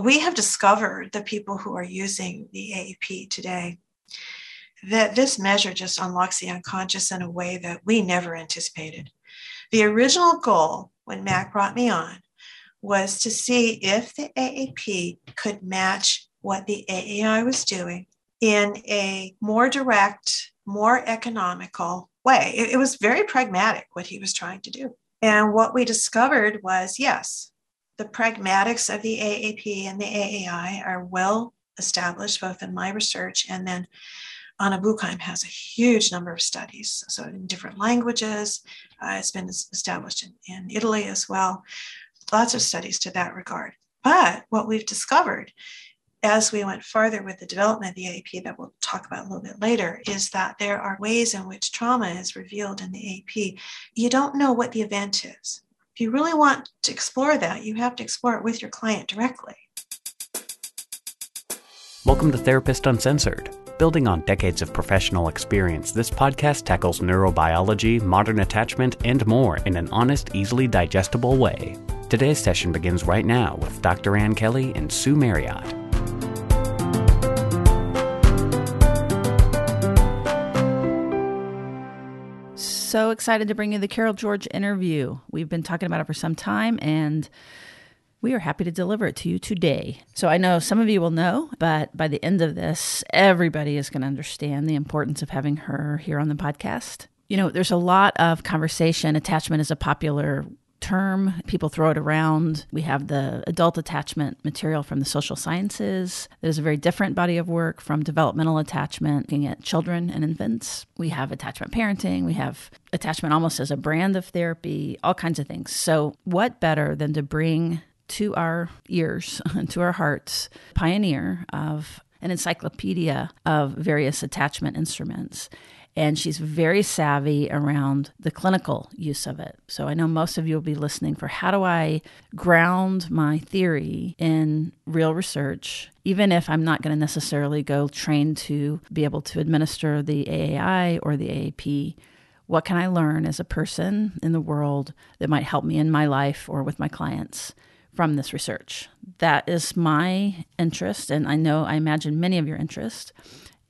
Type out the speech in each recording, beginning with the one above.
We have discovered the people who are using the AAP today that this measure just unlocks the unconscious in a way that we never anticipated. The original goal when Mac brought me on was to see if the AAP could match what the AAI was doing in a more direct, more economical way. It, it, was very pragmatic what he was trying to do. And what we discovered was yes, the pragmatics of the AAP and the AAI are well established, both in my research and then Anna Buchheim has a huge number of studies, so in different languages. Uh, it's been established in, in Italy as well lots of studies to that regard. But what we've discovered as we went farther with the development of the AAP that we'll talk about a little bit later is that there are ways in which trauma is revealed in the AAP. You don't know what the event is. If you really want to explore that, you have to explore it with your client directly. Welcome to Therapist Uncensored. Building on decades of professional experience, this podcast tackles neurobiology, modern attachment, and more in an honest, easily digestible way. Today's session begins right now with Dr. Ann Kelley and Sue Marriott. So excited to bring you the Carol George interview. We've been talking about it for some time and we are happy to deliver it to you today. So I know some of you will know, but by the end of this, everybody is going to understand the importance of having her here on the podcast. You know, there's a lot of conversation. Attachment is a popular term. People throw it around. We have the adult attachment material from the social sciences. There's a very different body of work from developmental attachment, looking at children and infants. We have attachment parenting. We have attachment almost as a brand of therapy, all kinds of things. So, what better than to bring to our ears and to our hearts pioneer of an encyclopedia of various attachment instruments and she's very savvy around the clinical use of it. So I know most of you will be listening for how do I ground my theory in real research, even if I'm not going to necessarily go train to be able to administer the AAI or the AAP. What can I learn as a person in the world that might help me in my life or with my clients? from this research. That is my interest, and I know I imagine many of your interest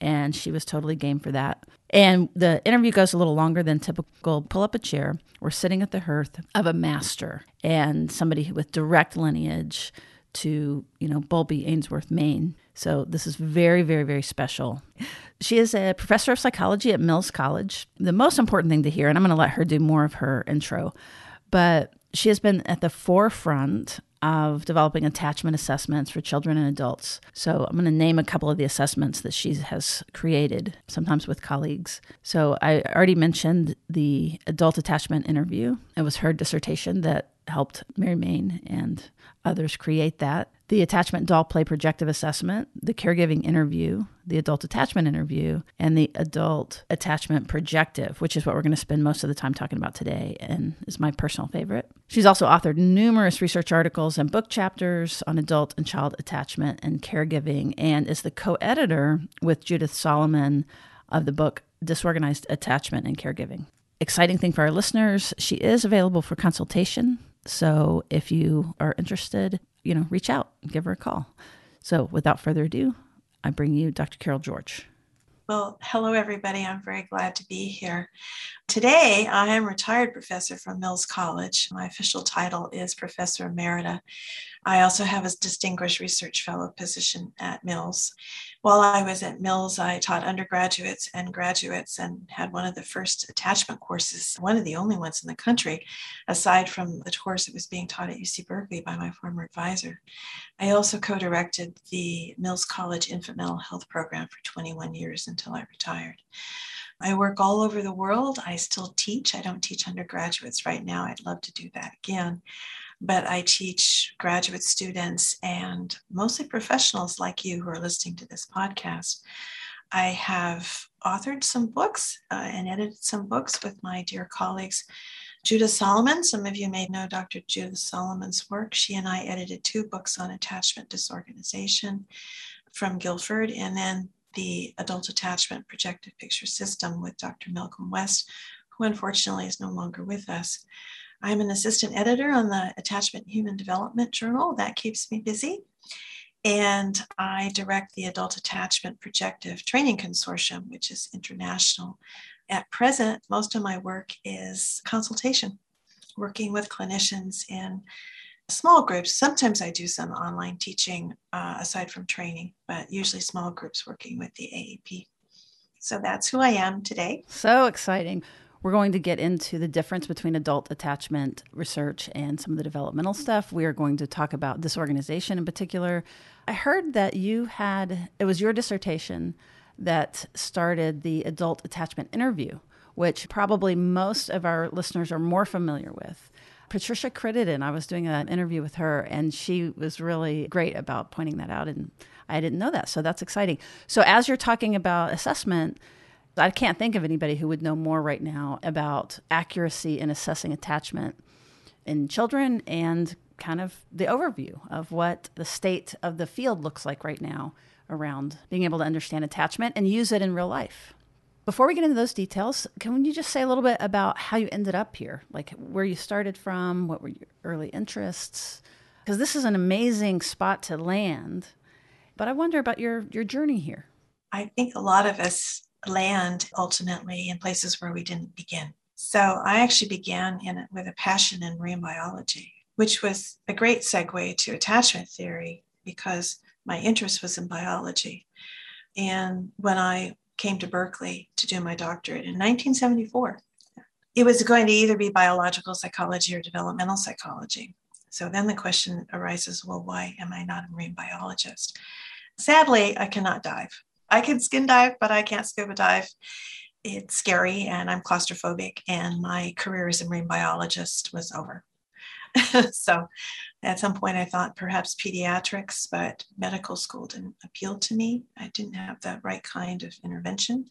and she was totally game for that. And the interview goes a little longer than typical. Pull up a chair. We're sitting at the hearth of a master and somebody with direct lineage to, you know, Bowlby, Ainsworth, Main. So this is very, very, very special. She is a professor of psychology at Mills College. The most important thing to hear, and I'm going to let her do more of her intro, but she has been at the forefront of developing attachment assessments for children and adults. So I'm going to name a couple of the assessments that she has created, sometimes with colleagues. So I already mentioned the adult attachment interview. It was her dissertation that helped Mary Main and others create that. The attachment doll play projective assessment, the caregiving interview, the adult attachment interview, and the adult attachment projective, which is what we're going to spend most of the time talking about today and is my personal favorite. She's also authored numerous research articles and book chapters on adult and child attachment and caregiving and is the co editor with Judith Solomon of the book Disorganized Attachment and Caregiving exciting thing for our listeners, she is available for consultation. So if you are interested, you know, reach out, give her a call. So without further ado, I bring you Dr. Carol George. Well, hello, everybody. I'm very glad to be here. Today, I am retired professor from Mills College. My official title is Professor Emerita. I also have a distinguished research fellow position at Mills. While I was at Mills, I taught undergraduates and graduates and had one of the first attachment courses, one of the only ones in the country, aside from the course that was being taught at UC Berkeley by my former advisor. I also co directed the Mills College Infant Mental Health Program for 21 years until I retired. I work all over the world. I still teach. I don't teach undergraduates right now. I'd love to do that again. But I teach graduate students and mostly professionals like you who are listening to this podcast. I have authored some books uh, and edited some books with my dear colleagues. Judith Solomon, some of you may know Dr. Judith Solomon's work. She and I edited two books on attachment disorganization from Guilford, and then the Adult Attachment Projective Picture System with Dr. Malcolm West, who unfortunately is no longer with us. I'm an assistant editor on the Attachment Human Development Journal. That keeps me busy. And I direct the Adult Attachment Projective Training Consortium, which is international. At present, most of my work is consultation, working with clinicians in small groups. Sometimes I do some online teaching uh, aside from training, but usually small groups working with the AAP. So that's who I am today. So exciting. We're going to get into the difference between adult attachment research and some of the developmental stuff. We are going to talk about disorganization in particular. I heard that you had, it was your dissertation that started the adult attachment interview, which probably most of our listeners are more familiar with. Patricia Crittenden, I was doing an interview with her, and she was really great about pointing that out. And I didn't know that. So that's exciting. So, as you're talking about assessment, I can't think of anybody who would know more right now about accuracy in assessing attachment in children and kind of the overview of what the state of the field looks like right now around being able to understand attachment and use it in real life. Before we get into those details, can you just say a little bit about how you ended up here? Like where you started from, what were your early interests? Because this is an amazing spot to land. But I wonder about your your journey here. I think a lot of us land ultimately in places where we didn't begin. So I actually began in with a passion in marine biology, which was a great segue to attachment theory because my interest was in biology. And when I came to Berkeley to do my doctorate in 1974. It was going to either be biological psychology or developmental psychology. So then the question arises well, why am I not a marine biologist? Sadly, I cannot dive. I can skin dive, but I can't scuba dive. It's scary and I'm claustrophobic, and my career as a marine biologist was over. so at some point, I thought perhaps pediatrics, but medical school didn't appeal to me. I didn't have the right kind of intervention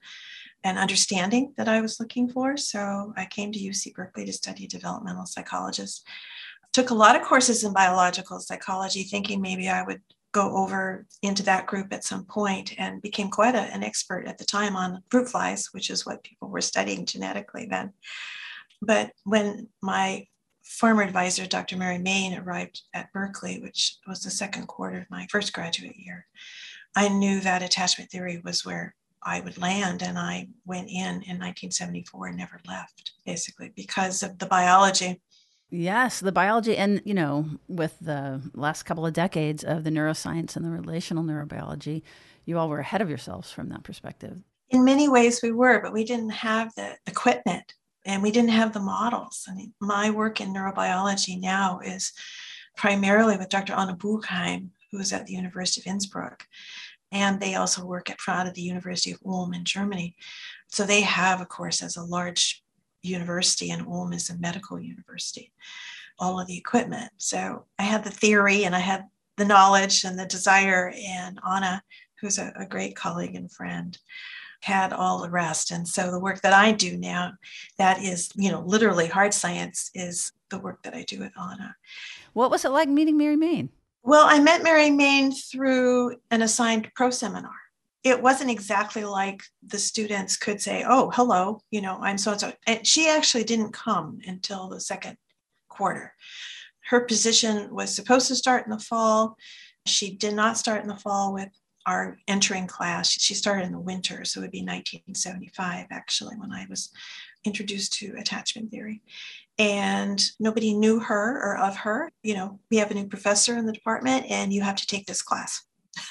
and understanding that I was looking for. So I came to UC Berkeley to study developmental psychologist. Took a lot of courses in biological psychology, thinking maybe I would go over into that group at some point and became quite a, an expert at the time on fruit flies, which is what people were studying genetically then. But when my former advisor, Dr. Mary Main, arrived at Berkeley, which was the second quarter of my first graduate year, I knew that attachment theory was where I would land. And I went in in 1974 and never left, basically, because of the biology. Yes, the biology. And, you know, with the last couple of decades of the neuroscience and the relational neurobiology, you all were ahead of yourselves from that perspective. In many ways, we were, but we didn't have the equipment and we didn't have the models. I mean, my work in neurobiology now is primarily with Dr. Anna Buchheim, who is at the University of Innsbruck. And they also work at of the University of Ulm in Germany. So they have, of course, as a large university, and Ulm is a medical university, all of the equipment. So I had the theory and I had the knowledge and the desire, and Anna, who's a, a great colleague and friend, had all the rest. And so the work that I do now, that is, you know, literally hard science, is the work that I do with Anna. What was it like meeting Mary Main? Well, I met Mary Main through an assigned pro seminar. It wasn't exactly like the students could say, oh, hello, you know, I'm so and so. And she actually didn't come until the second quarter. Her position was supposed to start in the fall. She did not start in the fall with our entering class. She started in the winter, so it would be 1975 actually when I was introduced to attachment theory. And nobody knew her or of her. You know, we have a new professor in the department, and you have to take this class.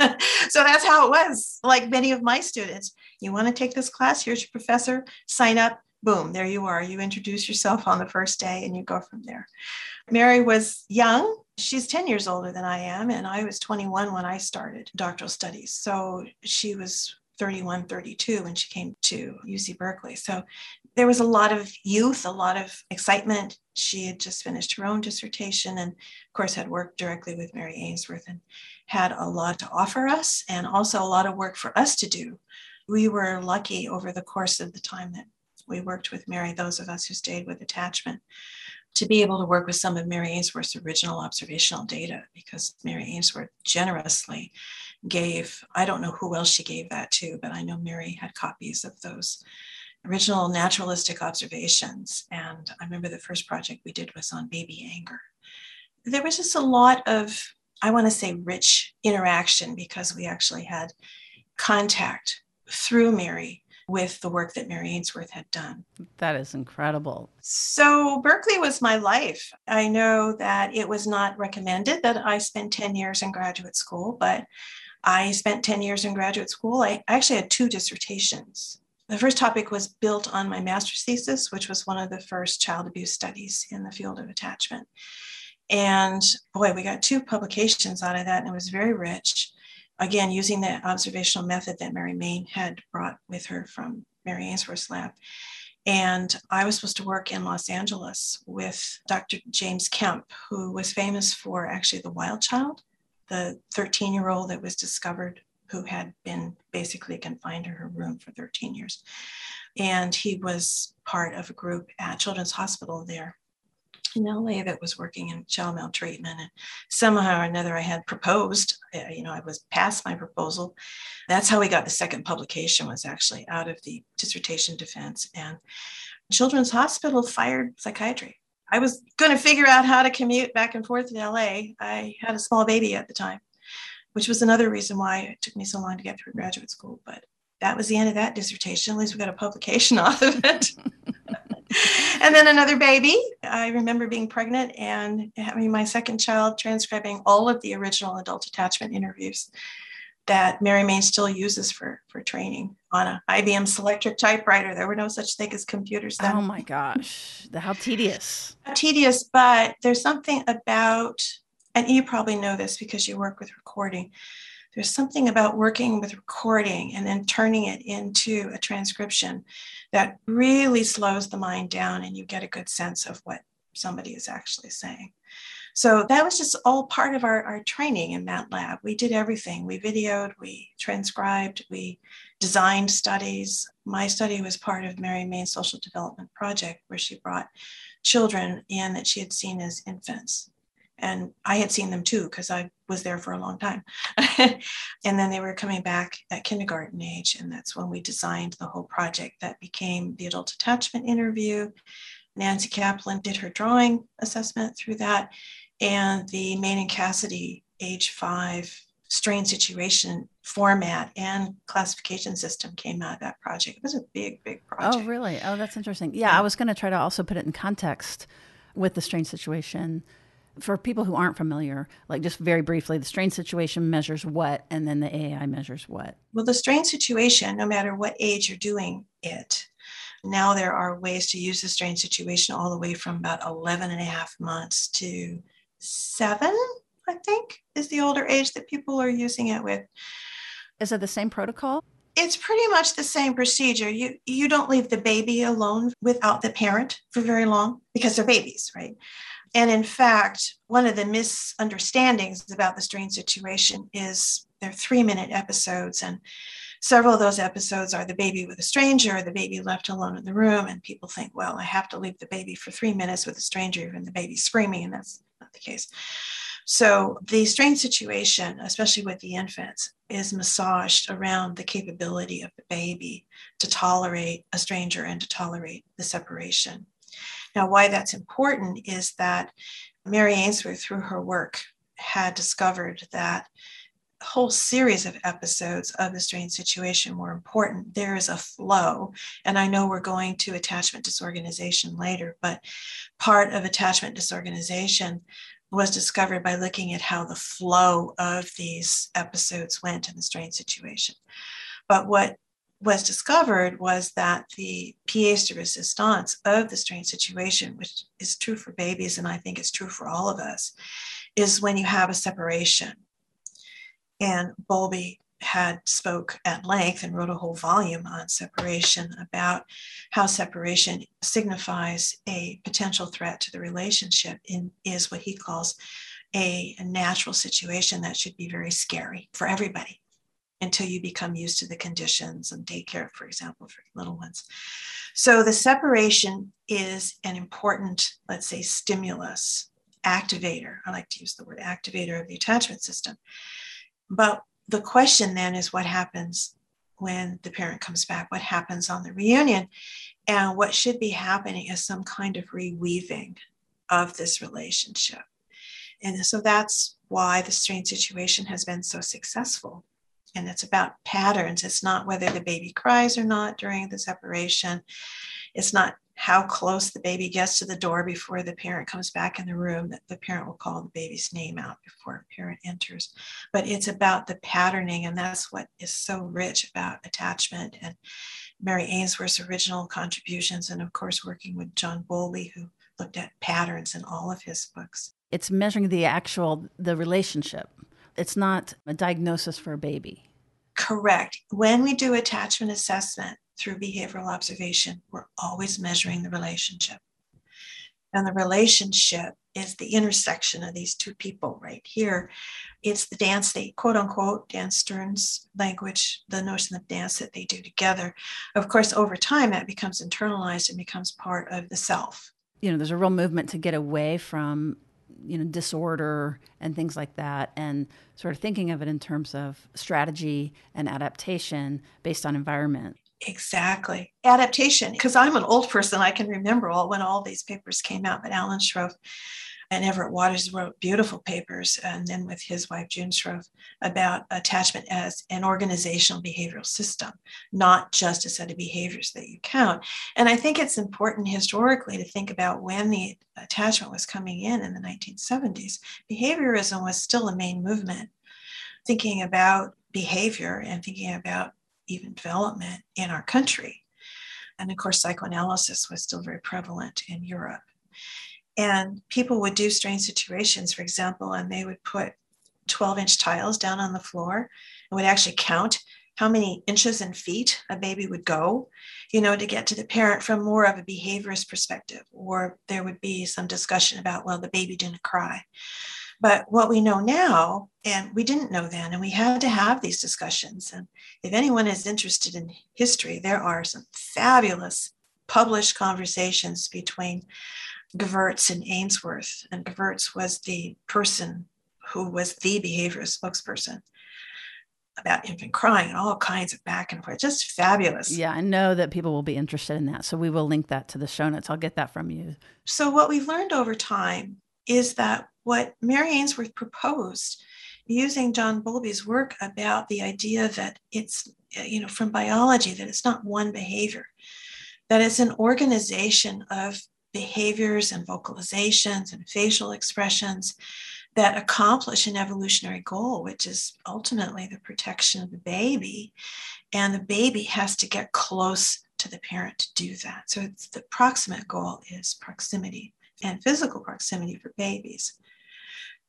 so that's how it was. Like many of my students, you want to take this class? Here's your professor, sign up, boom, there you are. You introduce yourself on the first day and you go from there. Mary was young. She's 10 years older than I am, and I was 21 when I started doctoral studies. So she was 31, 32 when she came to UC Berkeley. So there was a lot of youth, a lot of excitement. She had just finished her own dissertation and, of course, had worked directly with Mary Ainsworth and had a lot to offer us and also a lot of work for us to do. We were lucky over the course of the time that we worked with Mary, those of us who stayed with attachment, to be able to work with some of Mary Ainsworth's original observational data because Mary Ainsworth generously gave, I don't know who else she gave that to, but I know Mary had copies of those original naturalistic observations. And I remember the first project we did was on baby anger. There was just a lot of, I want to say, rich interaction because we actually had contact through Mary with the work that Mary Ainsworth had done. That is incredible. So, Berkeley was my life. I know that it was not recommended that I spend 10 years in graduate school, but I spent 10 years in graduate school. I actually had two dissertations. The first topic was built on my master's thesis, which was one of the first child abuse studies in the field of attachment. And boy, we got two publications out of that, and it was very rich. Again, using the observational method that Mary Main had brought with her from Mary Ainsworth's lab. And I was supposed to work in Los Angeles with Dr. James Kent, who was famous for actually the wild child, the 13 year old that was discovered who had been basically confined to her room for 13 years. And he was part of a group at Children's Hospital there in LA that was working in child maltreatment. And somehow or another, I had proposed, uh, you know, I was past my proposal. That's how we got the second publication, was actually out of the dissertation defense. And Children's Hospital fired psychiatry. I was going to figure out how to commute back and forth in LA. I had a small baby at the time which was another reason why it took me so long to get through graduate school. But that was the end of that dissertation. At least we got a publication off of it. and then another baby. I remember being pregnant and having my second child, transcribing all of the original adult attachment interviews that Mary Main still uses for for training on a IBM Selectric typewriter. There were no such thing as computers then. Oh my gosh, how tedious! How tedious, but there's something about and you probably know this because you work with recording. There's something about working with recording and then turning it into a transcription that really slows the mind down and you get a good sense of what somebody is actually saying. So that was just all part of our, our training in that lab. We did everything. We videoed, we transcribed, we designed studies. My study was part of Mary Main's social development project, where she brought children in that she had seen as infants and I had seen them too because I was there for a long time. and then they were coming back at kindergarten age, and that's when we designed the whole project that became the adult attachment interview. Nancy Kaplan did her drawing assessment through that, and the Main and Cassidy age five strange situation format and classification system came out of that project. It was a big, big oh, project. Oh, really? Oh, that's interesting. Yeah, yeah. I was going to try to also put it in context with the strange situation for people who aren't familiar, like just very briefly, the strange situation measures what, and then the AAI measures what? Well, the strange situation, no matter what age you're doing it, now there are ways to use the strange situation all the way from about 11 and a half months to seven, I think, is the older age that people are using it with. Is it the same protocol? It's pretty much the same procedure. You you don't leave the baby alone without the parent for very long because they're babies, right? And in fact, one of the misunderstandings about the strange situation is they're three minute episodes. And several of those episodes are the baby with a stranger, the baby left alone in the room. And people think, well, I have to leave the baby for three minutes with a stranger, and the baby's screaming. And that's not the case. So the strange situation, especially with the infants, is massaged around the capability of the baby to tolerate a stranger and to tolerate the separation. Now, why that's important is that Mary Ainsworth, through her work, had discovered that whole series of episodes of the strange situation were important. There is a flow, and I know we're going to attachment disorganization later, but part of attachment disorganization was discovered by looking at how the flow of these episodes went in the strange situation. But what was discovered was that the pièce de resistance of the strange situation, which is true for babies and I think is true for all of us, is when you have a separation. And Bowlby had spoke at length and wrote a whole volume on separation about how separation signifies a potential threat to the relationship in is what he calls a, a natural situation that should be very scary for everybody until you become used to the conditions and daycare, for example, for little ones. So the separation is an important, let's say, stimulus activator. I like to use the word activator of the attachment system. But the question then is what happens when the parent comes back? What happens on the reunion? And what should be happening is some kind of reweaving of this relationship. And so that's why the strange situation has been so successful. And it's about patterns. It's not whether the baby cries or not during the separation. It's not how close the baby gets to the door before the parent comes back in the room that the parent will call the baby's name out before a parent enters. But it's about the patterning and that's what is so rich about attachment and mary ainsworth's original contributions and of course working with john bowlby who looked at patterns in all of his books. It's measuring the actual the relationship. It's not a diagnosis for a baby. Correct. When we do attachment assessment through behavioral observation, we're always measuring the relationship. And the relationship is the intersection of these two people right here. It's the dance they, quote unquote, Dan Stern's language, the notion of dance that they do together. Of course, over time, that becomes internalized and becomes part of the self. You know, there's a real movement to get away from you know disorder and things like that and sort of thinking of it in terms of strategy and adaptation based on environment Exactly. Adaptation. Because I'm an old person, I can remember all when all these papers came out. But Alan Sroufe and Everett Waters wrote beautiful papers, and then with his wife June Sroufe about attachment as an organizational behavioral system, not just a set of behaviors that you count. And I think it's important historically to think about when the attachment was coming in in the 1970s. Behaviorism was still a main movement, thinking about behavior and thinking about even development in our country. And of course, psychoanalysis was still very prevalent in Europe. And people would do strange situations, for example, and they would put 12 inch tiles down on the floor and would actually count how many inches and feet a baby would go, you know, to get to the parent from more of a behaviorist perspective. Or there would be some discussion about, well, the baby didn't cry. But what we know now, and we didn't know then, and we had to have these discussions. And if anyone is interested in history, there are some fabulous published conversations between Gewirtz and Ainsworth. And Gewirtz was the person who was the behaviorist spokesperson about infant crying and all kinds of back and forth. Just fabulous. Yeah, I know that people will be interested in that. So we will link that to the show notes. I'll get that from you. So, what we've learned over time is that what Mary Ainsworth proposed using John Bowlby's work about the idea that it's, you know, from biology, that it's not one behavior, that it's an organization of behaviors and vocalizations and facial expressions that accomplish an evolutionary goal, which is ultimately the protection of the baby. And the baby has to get close to the parent to do that. So the proximate goal is proximity and physical proximity for babies.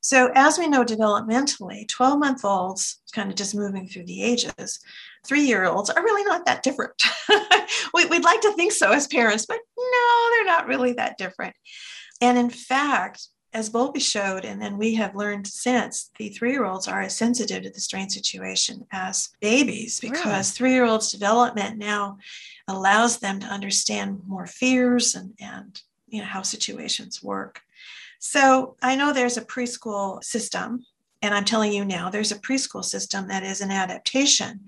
So, as we know developmentally, 12 month olds, kind of just moving through the ages, three year olds are really not that different. we, would like to think so as parents, but no, they're not really that different. And in fact, as Bowlby showed, and then we have learned since, the three year olds are as sensitive to the strange situation as babies because really? three year olds' development now allows them to understand more fears and, and you know how situations work. So I know there's a preschool system, and I'm telling you now, there's a preschool system that is an adaptation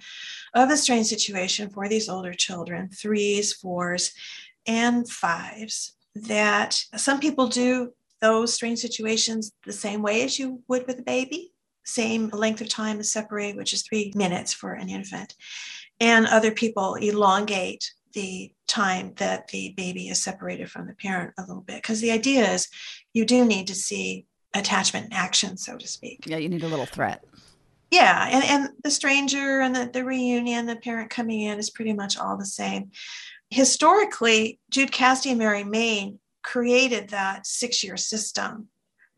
of the strange situation for these older children, threes, fours, and fives, that some people do those strange situations the same way as you would with a baby, same length of time is separate, which is three minutes for an infant. And other people elongate the time that the baby is separated from the parent a little bit. Because the idea is you do need to see attachment in action, so to speak. Yeah, you need a little threat. Yeah, and, and the stranger and the, the reunion, the parent coming in is pretty much all the same. Historically, Jude Cassidy and Mary Main created that six year system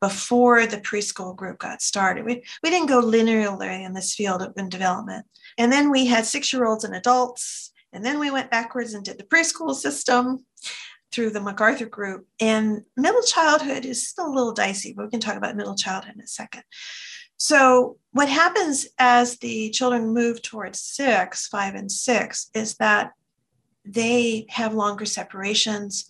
before the preschool group got started. We, we didn't go linearly in this field of development. And then we had six year olds and adults. And then we went backwards and did the preschool system through the MacArthur group. And middle childhood is still a little dicey, but we can talk about middle childhood in a second. So, what happens as the children move towards six, five, and six is that they have longer separations.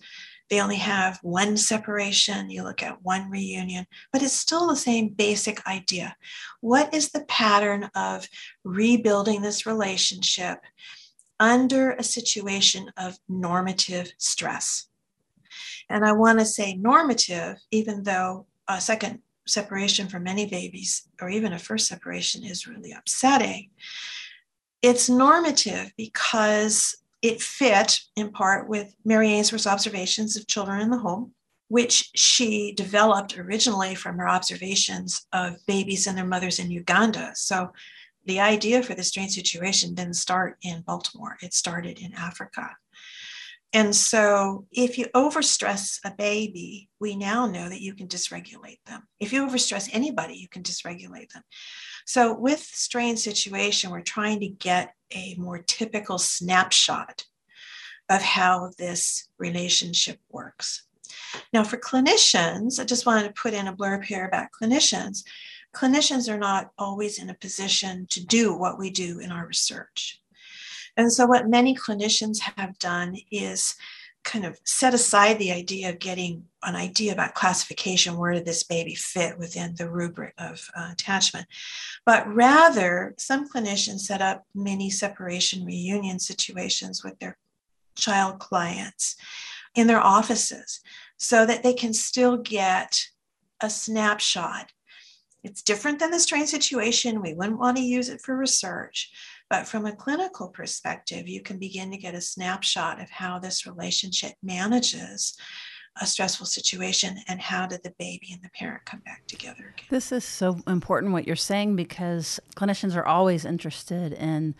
They only have one separation. You look at one reunion, but it's still the same basic idea. What is the pattern of rebuilding this relationship under a situation of normative stress? And I want to say normative, even though a second separation for many babies, or even a first separation, is really upsetting. It's normative because it fit in part with Mary Ainsworth's observations of children in the home, which she developed originally from her observations of babies and their mothers in Uganda. So the idea for the strange situation didn't start in Baltimore, it started in Africa. And so, if you overstress a baby, we now know that you can dysregulate them. If you overstress anybody, you can dysregulate them. So, with strange situation, we're trying to get a more typical snapshot of how this relationship works. Now, for clinicians, I just wanted to put in a blurb here about clinicians. Clinicians are not always in a position to do what we do in our research. And so, what many clinicians have done is kind of set aside the idea of getting an idea about classification where did this baby fit within the rubric of uh, attachment but rather some clinicians set up mini separation reunion situations with their child clients in their offices so that they can still get a snapshot it's different than the strange situation we wouldn't want to use it for research but from a clinical perspective, you can begin to get a snapshot of how this relationship manages a stressful situation and how did the baby and the parent come back together again. This is so important what you're saying because clinicians are always interested in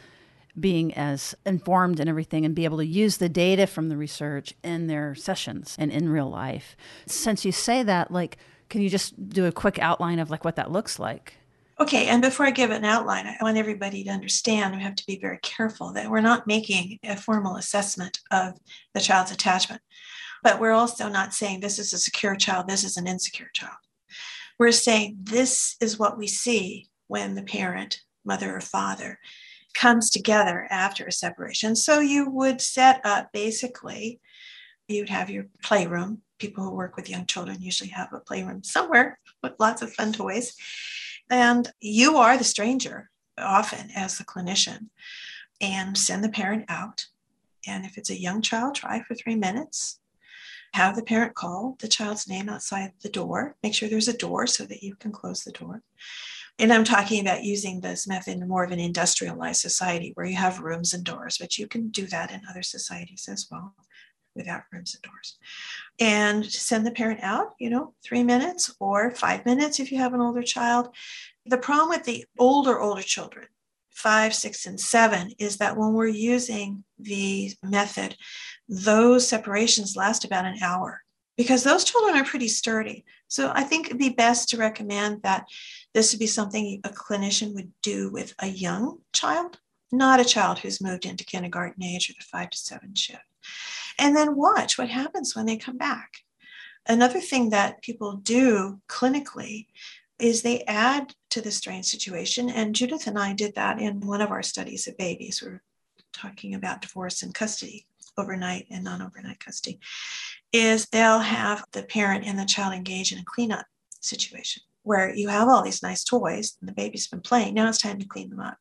being as informed and everything and be able to use the data from the research in their sessions and in real life. Since you say that, like, can you just do a quick outline of like what that looks like? Okay, and before I give an outline, I want everybody to understand we have to be very careful that we're not making a formal assessment of the child's attachment, but we're also not saying this is a secure child, this is an insecure child. We're saying this is what we see when the parent, mother or father, comes together after a separation. So you would set up basically, you'd have your playroom. People who work with young children usually have a playroom somewhere with lots of fun toys and you are the stranger often as the clinician, and send the parent out. And if it's a young child, try for three minutes. Have the parent call the child's name outside the door. Make sure there's a door so that you can close the door. And I'm talking about using this method in more of an industrialized society where you have rooms and doors, but you can do that in other societies as well without rooms and doors. And send the parent out, you know, three minutes or five minutes if you have an older child. The problem with the older, older children, five, six, and seven, is that when we're using the method, those separations last about an hour because those children are pretty sturdy. So I think it'd be best to recommend that this would be something a clinician would do with a young child, not a child who's moved into kindergarten age or the five to seven shift and then watch what happens when they come back. Another thing that people do clinically is they add to the strange situation. And Judith and I did that in one of our studies of babies. We are talking about divorce and custody, overnight and non overnight custody. Is they'll have the parent and the child engage in a cleanup situation where you have all these nice toys and the baby's been playing. Now it's time to clean them up.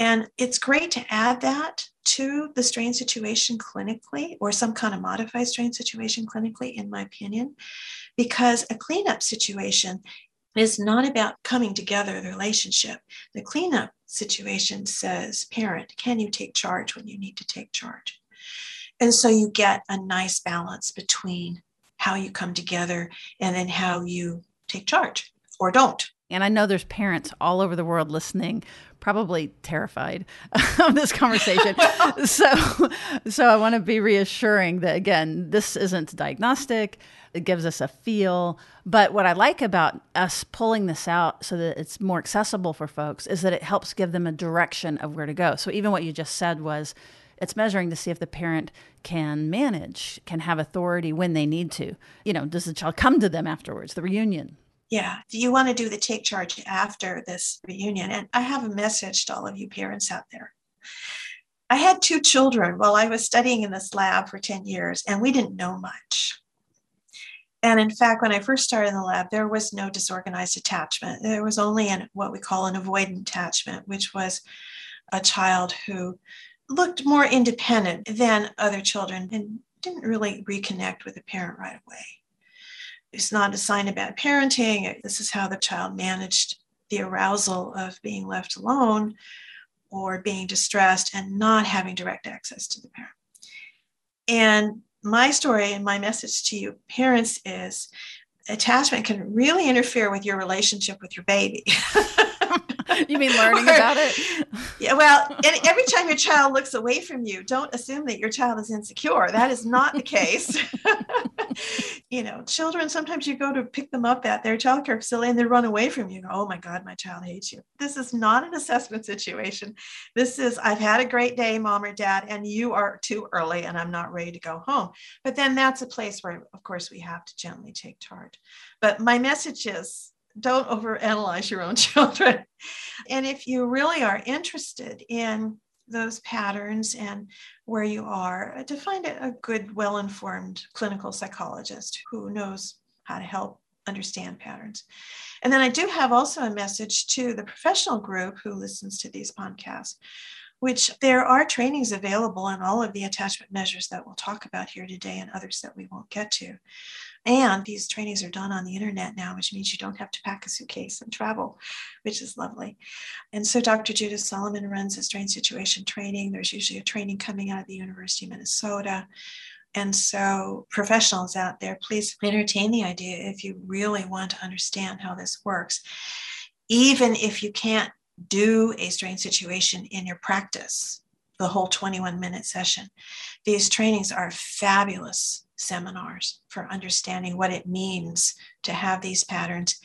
And it's great to add that to the strange situation clinically or some kind of modified strange situation clinically, in my opinion, because a cleanup situation is not about coming together the relationship. The cleanup situation says, parent, can you take charge when you need to take charge? And so you get a nice balance between how you come together and then how you take charge or don't. And I know there's parents all over the world listening, probably terrified of this conversation. so, so I want to be reassuring that again, this isn't diagnostic. It gives us a feel. But what I like about us pulling this out so that it's more accessible for folks is that it helps give them a direction of where to go. So even what you just said was it's measuring to see if the parent can manage, can have authority when they need to. You know, does the child come to them afterwards, the reunion? Yeah, you want to do the take charge after this reunion. And I have a message to all of you parents out there. I had two children while I was studying in this lab for 10 years, and we didn't know much. And in fact, when I first started in the lab, there was no disorganized attachment. There was only an, what we call an avoidant attachment, which was a child who looked more independent than other children and didn't really reconnect with the parent right away. It's not a sign of bad parenting. This is how the child managed the arousal of being left alone or being distressed and not having direct access to the parent. And my story and my message to you parents is attachment can really interfere with your relationship with your baby. you mean learning or, about it? Yeah, well, and every time your child looks away from you, don't assume that your child is insecure. That is not the case. you know, children, sometimes you go to pick them up at their childcare facility and they run away from you. oh my God, my child hates you. This is not an assessment situation. This is, I've had a great day, mom or dad, and you are too early and I'm not ready to go home. But then that's a place where, of course, we have to gently take charge. But my message is don't overanalyze your own children. And if you really are interested in those patterns and where you are, uh, to find a good, well informed clinical psychologist who knows how to help understand patterns. And then I do have also a message to the professional group who listens to these podcasts, which there are trainings available on all of the attachment measures that we'll talk about here today and others that we won't get to. And these trainings are done on the internet now, which means you don't have to pack a suitcase and travel, which is lovely. And so Dr. Judith Solomon runs a strange situation training. There's usually a training coming out of the University of Minnesota. And so, professionals out there, please entertain the idea if you really want to understand how this works. Even if you can't do a strange situation in your practice, the whole 21 minute session, these trainings are fabulous seminars for understanding what it means to have these patterns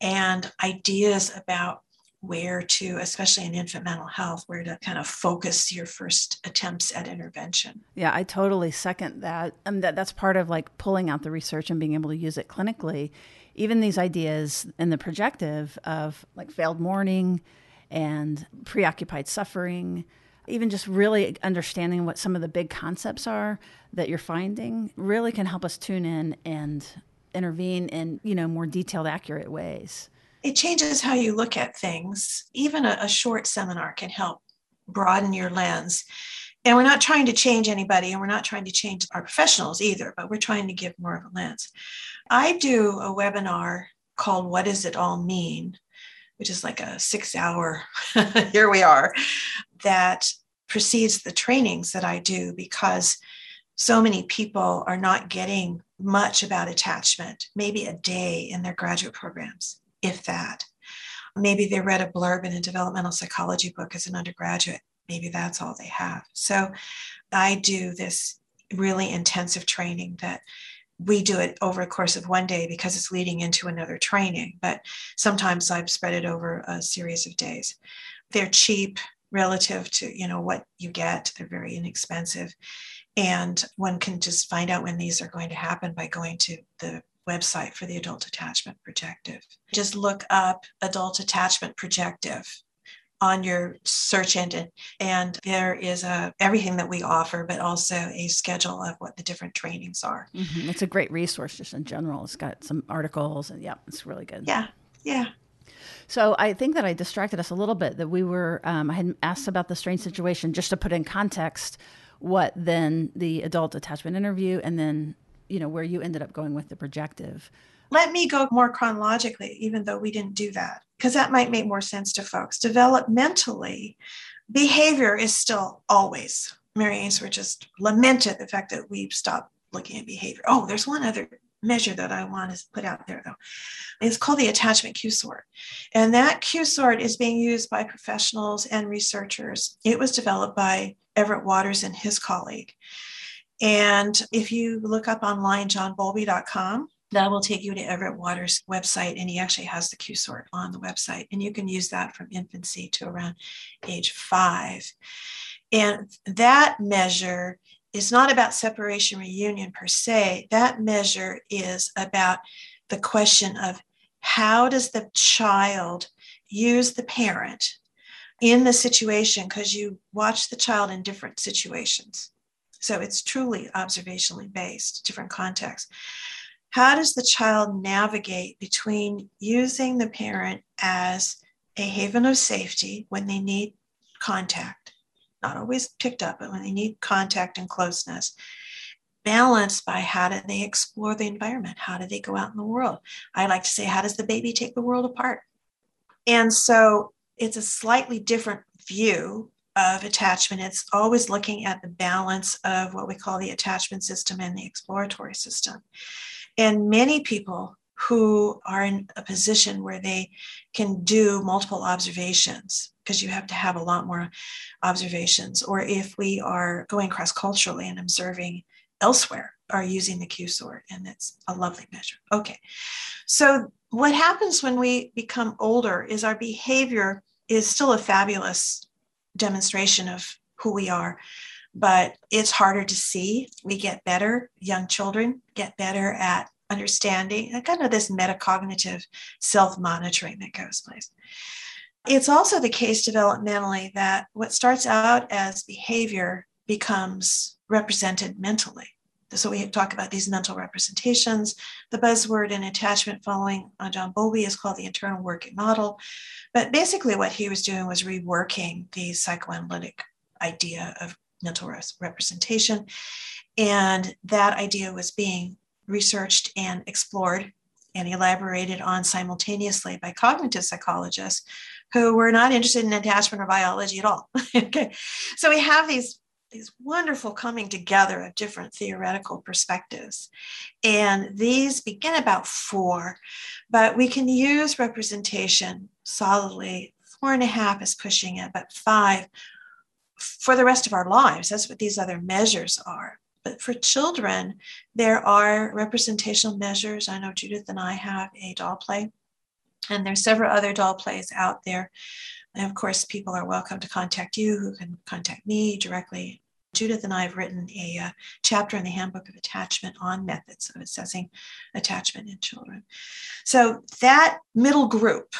and ideas about where to, especially in infant mental health, where to kind of focus your first attempts at intervention. Yeah, I totally second that. And that that's part of like pulling out the research and being able to use it clinically. Even these ideas in the projective of like failed mourning and preoccupied suffering, even just really understanding what some of the big concepts are that you're finding really can help us tune in and intervene in you know more detailed accurate ways. It changes how you look at things. Even a, a short seminar can help broaden your lens. And we're not trying to change anybody and we're not trying to change our professionals either but we're trying to give more of a lens. I do a webinar called what does it all mean which is like a six hour here we are that precedes the trainings that i do because so many people are not getting much about attachment, maybe a day in their graduate programs, if that. Maybe they read a blurb in a developmental psychology book as an undergraduate. Maybe that's all they have. So I do this really intensive training that we do it over a course of one day because it's leading into another training, but sometimes I've spread it over a series of days. They're cheap relative to you know what you get they're very inexpensive and one can just find out when these are going to happen by going to the website for the Adult Attachment Projective. Just look up Adult Attachment Projective on your search engine. And there is a everything that we offer but also a schedule of what the different trainings are. Mm-hmm. it's a great resource just in general. It's got some articles and yeah it's really good. Yeah yeah. So I think that I distracted us a little bit. That we were, um, I had asked about the strange situation just to put in context what then the adult attachment interview and then you know where you ended up going with the projective let me go more chronologically even though we didn't do that because that might make more sense to folks developmentally behavior is still always mary ainsworth just lamented the fact that we've stopped looking at behavior oh there's one other measure that I want to put out there, though. It's called the attachment Q sort. And that Q sort is being used by professionals and researchers. It was developed by Everett Waters and his colleague. And if you look up online, johnbowlby.com, that will take you to Everett Waters' website, and he actually has the Q sort on the website. And you can use that from infancy to around age five. And that measure is not about separation reunion per se. That measure is about the question of how does the child use the parent in the situation because you watch the child in different situations. So it's truly observationally based, different contexts. How does the child navigate between using the parent as a haven of safety when they need contact, not always picked up, but when they need contact and closeness, balanced by how do they explore the environment? How do they go out in the world? I like to say, how does the baby take the world apart? And so it's a slightly different view of attachment. It's always looking at the balance of what we call the attachment system and the exploratory system. And many people who are in a position where they can do multiple observations, because you have to have a lot more observations, or if we are going cross culturally and observing elsewhere, are using the Q sort, and it's a lovely measure. Okay, so what happens when we become older is our behavior is still a fabulous demonstration of who we are but it's harder to see. We get better, young children get better at understanding and kind of this metacognitive self monitoring that goes place. It's also the case developmentally that what starts out as behavior becomes represented mentally. So we talk about these mental representations. The buzzword in attachment following on John Bowlby is called the internal working model. But basically, what he was doing was reworking the psychoanalytic idea of mental representation. And that idea was being researched and explored and elaborated on simultaneously by cognitive psychologists who were not interested in attachment or biology at all. okay. So we have these these wonderful coming together of different theoretical perspectives. And these begin about four, but we can use representation solidly. Four and a half is pushing it, but five for the rest of our lives. That's what these other measures are. But for children, there are representational measures. I know Judith and I have a doll play, and there's several other doll plays out there. And of course, people are welcome to contact you who can contact me directly. Judith and I have written a uh, chapter in the Handbook of Attachment on methods of assessing attachment in children. So that middle group,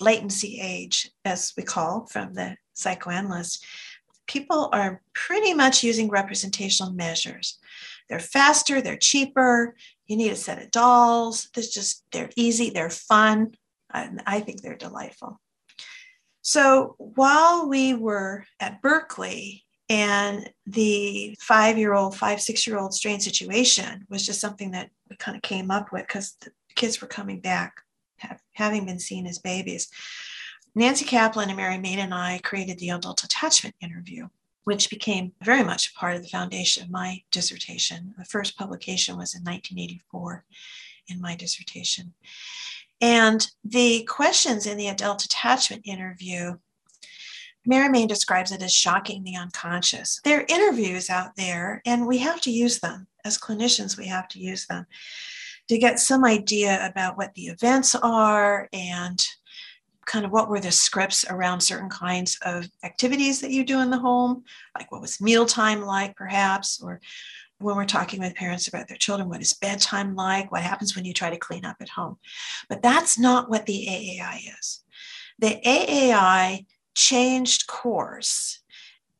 latency age, as we call from the psychoanalyst, people are pretty much using representational measures. They're faster, they're cheaper. You need a set of dolls. There's just, they're easy, they're fun. And I think they're delightful. So while we were at Berkeley, and the five year old, five, six year old strange situation was just something that we kind of came up with because the kids were coming back, have, having been seen as babies. Nancy Kaplan and Mary Main and I created the adult attachment interview, which became very much a part of the foundation of my dissertation. The first publication was in 1984 in my dissertation. And the questions in the adult attachment interview, Mary Main describes it as shocking the unconscious. There are interviews out there, and we have to use them. As clinicians, we have to use them to get some idea about what the events are and kind of what were the scripts around certain kinds of activities that you do in the home, like what was mealtime like, perhaps, or when we're talking with parents about their children, what is bedtime like? What happens when you try to clean up at home? But that's not what the AAI is. The AAI changed course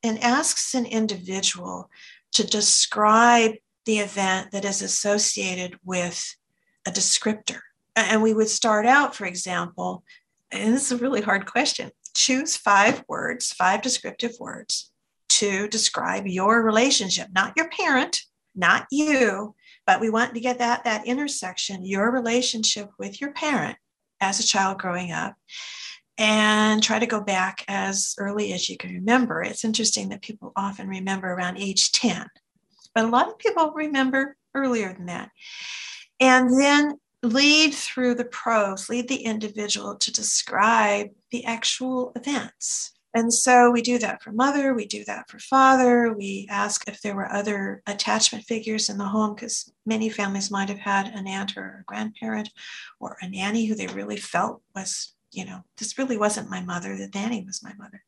and asks an individual to describe the event that is associated with a descriptor. And we would start out, for example, and this is a really hard question. Choose five words, five descriptive words to describe your relationship, not your parent, not you, but we want to get that that intersection, your relationship with your parent as a child growing up and try to go back as early as you can remember. It's interesting that people often remember around age 10, but a lot of people remember earlier than that. and then lead through the prose, lead the individual to describe the actual events. And so we do that for mother, we do that for father. We ask if there were other attachment figures in the home because many families might have had an aunt or a grandparent or a nanny who they really felt was, you know, this really wasn't my mother, the nanny was my mother.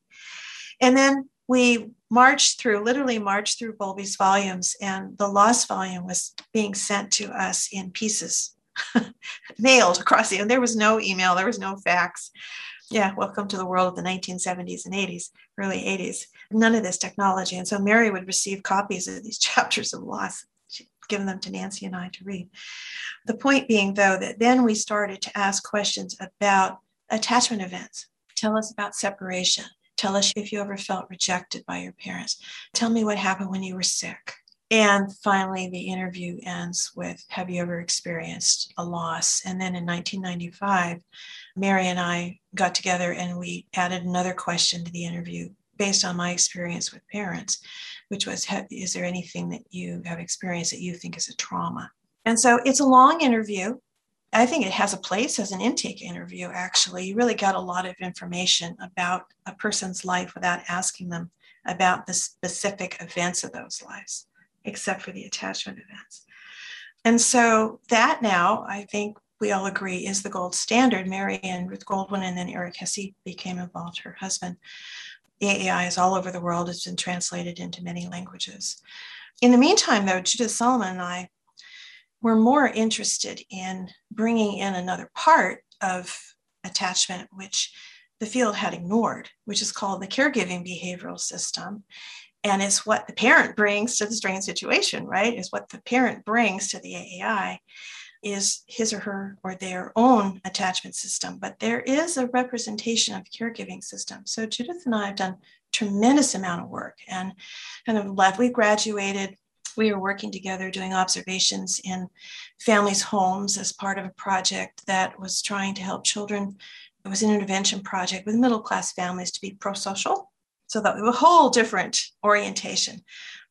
And then we marched through, literally marched through Bowlby's volumes, and the lost volume was being sent to us in pieces, mailed across the, and there was no email, there was no fax. Yeah, welcome to the world of the 1970s and 80s, early 80s. None of this technology. And so Mary would receive copies of these chapters of loss, given them to Nancy and I to read. The point being, though, that then we started to ask questions about attachment events. Tell us about separation. Tell us if you ever felt rejected by your parents. Tell me what happened when you were sick. And finally, the interview ends with Have you ever experienced a loss? And then in 1995, Mary and I got together and we added another question to the interview based on my experience with parents, which was Is there anything that you have experienced that you think is a trauma? And so it's a long interview. I think it has a place as an intake interview, actually. You really got a lot of information about a person's life without asking them about the specific events of those lives except for the attachment events. And so that now, I think we all agree, is the gold standard. Mary and Ruth Goldwyn and then Erik Hesse became involved, her husband. The AAI is all over the world. It's been translated into many languages. In the meantime, though, Judith Solomon and I were more interested in bringing in another part of attachment, which the field had ignored, which is called the caregiving behavioral system and it's what the parent brings to the strange situation right? Is what the parent brings to the aai is his or her or their own attachment system. But there is a representation of caregiving system. So judith and i have done tremendous amount of work. And kind of left we graduated we were working together doing observations in families homes as part of a project that was trying to help children. It was an intervention project with middle class families to be pro-social so that was a whole different orientation.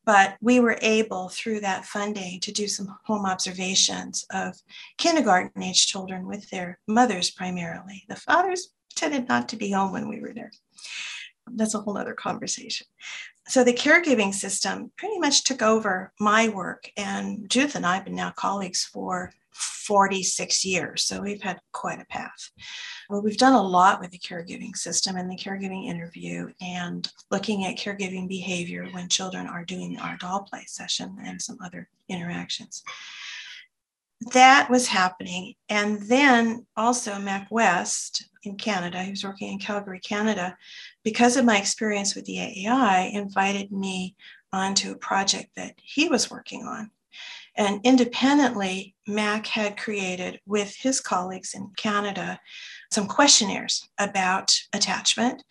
But we were able, through that funding, to do some home observations of kindergarten age children with their mothers primarily. The fathers tended not to be home when we were there. That's a whole other conversation. So the caregiving system pretty much took over my work, and Judith and I have been now colleagues for 46 years. So we've had quite a path. Well, we've done a lot with the caregiving system and the caregiving interview and looking at caregiving behavior when children are doing our doll play session and some other interactions. That was happening. And then also Mac West in Canada, was working in Calgary, Canada, because of my experience with the AAI, invited me onto a project that he was working on and independently, Mac had created with his colleagues in Canada some questionnaires about attachment.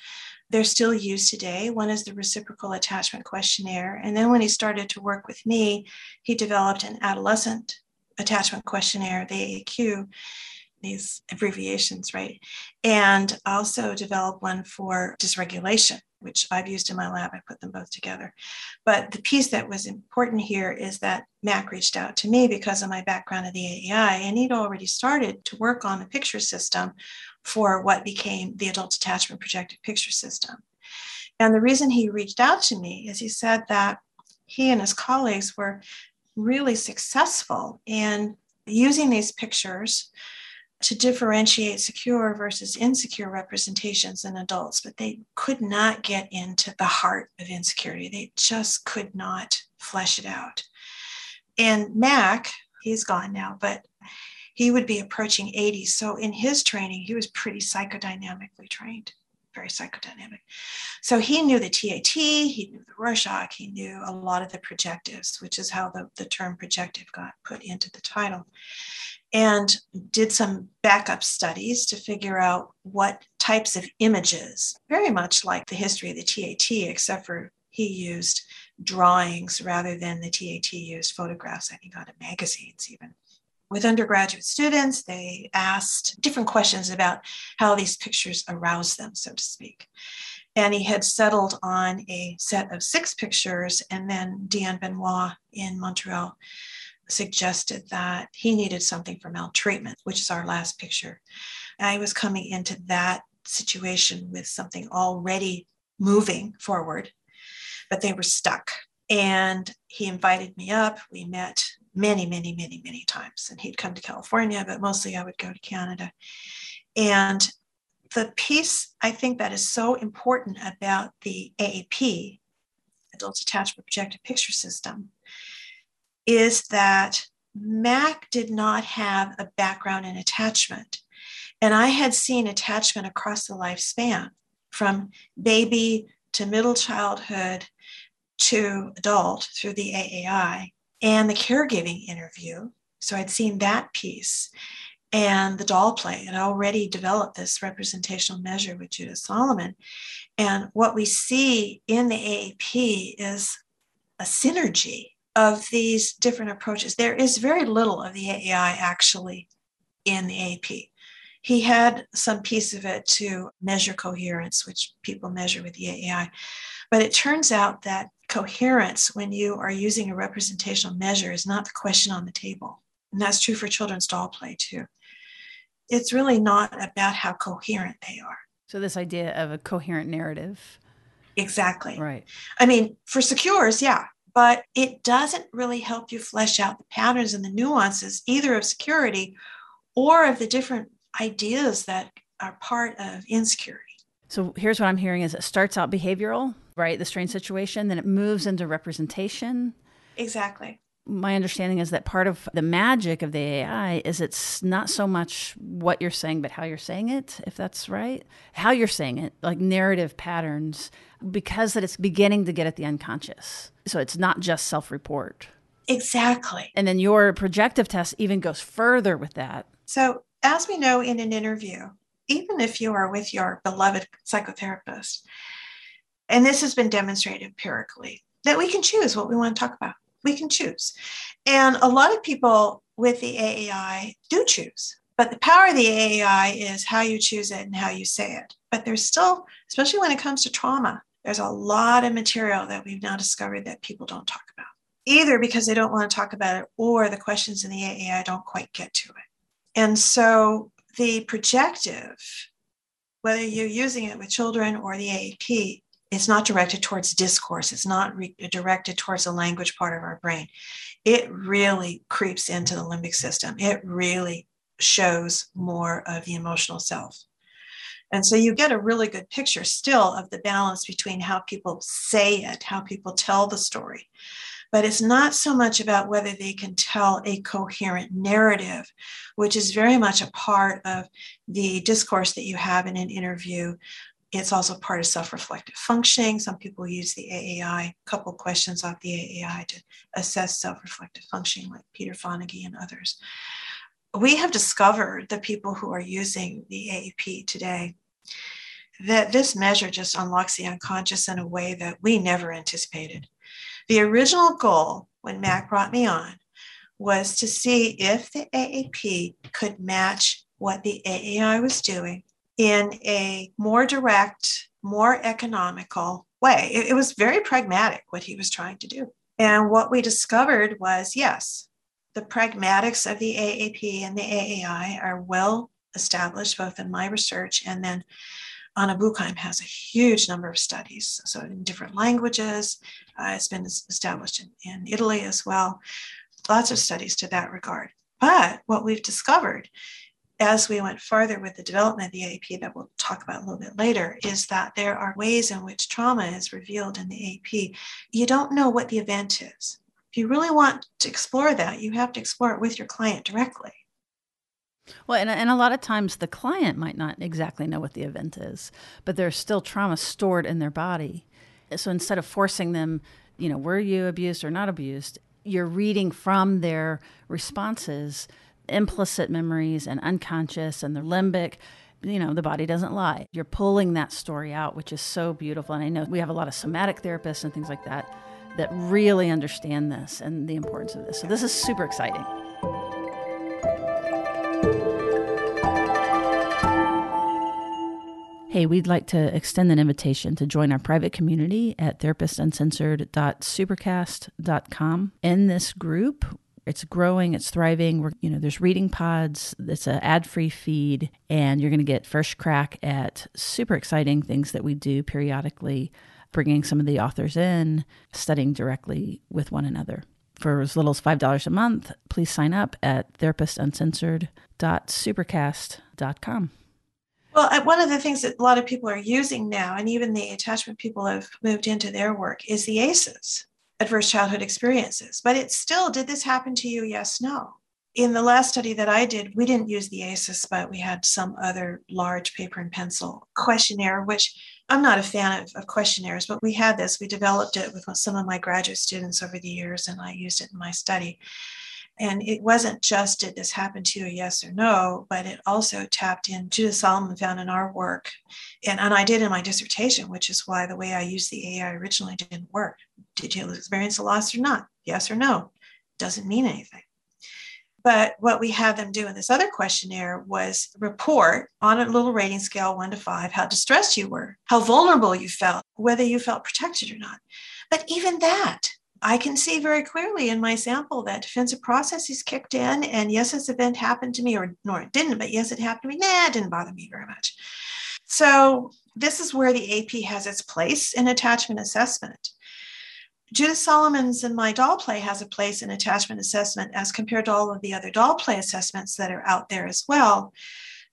They're still used today. One is the reciprocal attachment questionnaire. And then when he started to work with me, he developed an adolescent attachment questionnaire, the AAQ, these abbreviations, right? And also developed one for dysregulation which I've used in my lab. I put them both together. But the piece that was important here is that Mac reached out to me because of my background at the AAI, and he'd already started to work on a picture system for what became the Adult Attachment Projective Picture System. And the reason he reached out to me is he said that he and his colleagues were really successful in using these pictures to differentiate secure versus insecure representations in adults, but they could not get into the heart of insecurity. They just could not flesh it out. And Mac, he's gone now, but he would be approaching 80. So in his training, he was pretty psychodynamically trained, very psychodynamic. So he knew the TAT, he knew the Rorschach, he knew a lot of the projectives, which is how the, the term projective got put into the title and did some backup studies to figure out what types of images, very much like the history of the TAT, except for he used drawings rather than the TAT used photographs, I think, out of magazines even. With undergraduate students, they asked different questions about how these pictures arouse them, so to speak. And he had settled on a set of six pictures, and then Diane Benoit in Montreal suggested that he needed something for maltreatment, which is our last picture. I was coming into that situation with something already moving forward, but they were stuck. And he invited me up. We met many, many, many, many times. And he'd come to California, but mostly I would go to Canada. And the piece I think that is so important about the AAP, Adult Attachment Projective Picture System, is that Mac did not have a background in attachment. And I had seen attachment across the lifespan from baby to middle childhood to adult through the AAI and the caregiving interview. So I'd seen that piece and the doll play and already developed this representational measure with Judith Solomon. And what we see in the AAP is a synergy of these different approaches. There is very little of the AAI actually in the AAP. He had some piece of it to measure coherence, which people measure with the AAI. But it turns out that coherence, when you are using a representational measure, is not the question on the table. And that's true for children's doll play too. It's really not about how coherent they are. So, this idea of a coherent narrative. Exactly. Right. I mean, for secures, yeah, but it doesn't really help you flesh out the patterns and the nuances either of security or of the different ideas that are part of insecurity. So here's what I'm hearing is it starts out behavioral, right? The strange situation, then it moves into representation. Exactly. My understanding is that part of the magic of the AAI is it's not so much what you're saying, but how you're saying it, if that's right. How you're saying it, like narrative patterns, because that it's beginning to get at the unconscious. So it's not just self report. Exactly. And then your projective test even goes further with that. So, as we know in an interview, even if you are with your beloved psychotherapist, and this has been demonstrated empirically, that we can choose what we want to talk about. We can choose. And a lot of people with the AAI do choose. But the power of the AAI is how you choose it and how you say it. But there's still, especially when it comes to trauma, there's a lot of material that we've now discovered that people don't talk about, either because they don't want to talk about it or the questions in the AAI don't quite get to it. And so the projective, whether you're using it with children or the AAP, it's not directed towards discourse. It's not re- directed towards the language part of our brain. It really creeps into the limbic system. It really shows more of the emotional self. And so you get a really good picture still of the balance between how people say it, how people tell the story. But it's not so much about whether they can tell a coherent narrative, which is very much a part of the discourse that you have in an interview. It's also part of self reflective functioning. Some people use the AAI, a couple questions off the AAI to assess self reflective functioning, like Peter Fonagy and others we have discovered, the people who are using the AAP today, that this measure just unlocks the unconscious in a way that we never anticipated. The original goal when Mac brought me on was to see if the AAP could match what the AAI was doing in a more direct, more economical way. It, it was very pragmatic what he was trying to do. And what we discovered was yes, the pragmatics of the AAP and the AAI are well established both in my research and then Anna Buchheim has a huge number of studies, so in different languages. Uh, it's been established in, in Italy as well. Lots of studies to that regard. But what we've discovered as we went farther with the development of the AAP that we'll talk about a little bit later is that there are ways in which trauma is revealed in the AAP. You don't know what the event is. If you really want to explore that, you have to explore it with your client directly. Well, and, and a lot of times the client might not exactly know what the event is, but there's still trauma stored in their body. So instead of forcing them, you know, were you abused or not abused, you're reading from their responses implicit memories and unconscious and the limbic you know, the body doesn't lie. You're pulling that story out, which is so beautiful. And I know we have a lot of somatic therapists and things like that that really understand this and the importance of this. So this is super exciting. Hey, we'd like to extend an invitation to join our private community at therapistuncensored.supercast.com. In this group, It's growing, it's thriving. We're, you know, there's reading pods, it's an ad-free feed, and you're going to get first crack at super exciting things that we do periodically, bringing some of the authors in, studying directly with one another. For as little as $5 a month, please sign up at therapistuncensored.supercast.com. Well, one of the things that a lot of people are using now, and even the attachment people have moved into their work, is the ACEs, adverse childhood experiences. But it's still, did this happen to you? Yes, no. In the last study that I did, we didn't use the ACEs, but we had some other large paper and pencil questionnaire, which I'm not a fan of, of questionnaires, but we had this. We developed it with some of my graduate students over the years, and I used it in my study. And it wasn't just did this happen to you, yes or no, but it also tapped in. Judith Solomon found in our work, and, and I did in my dissertation, which is why the way I used the AAI originally didn't work. Did you experience a loss or not? Yes or no? Doesn't mean anything. But what we had them do in this other questionnaire was report on a little rating scale, one to five, how distressed you were, how vulnerable you felt, whether you felt protected or not. But even that, I can see very clearly in my sample that defensive processes kicked in, and yes, this event happened to me, or nor it didn't, but yes, it happened to me. Nah, it didn't bother me very much. So this is where the AAP has its place in attachment assessment. Judith Solomon's and my doll play has a place in attachment assessment as compared to all of the other doll play assessments that are out there as well,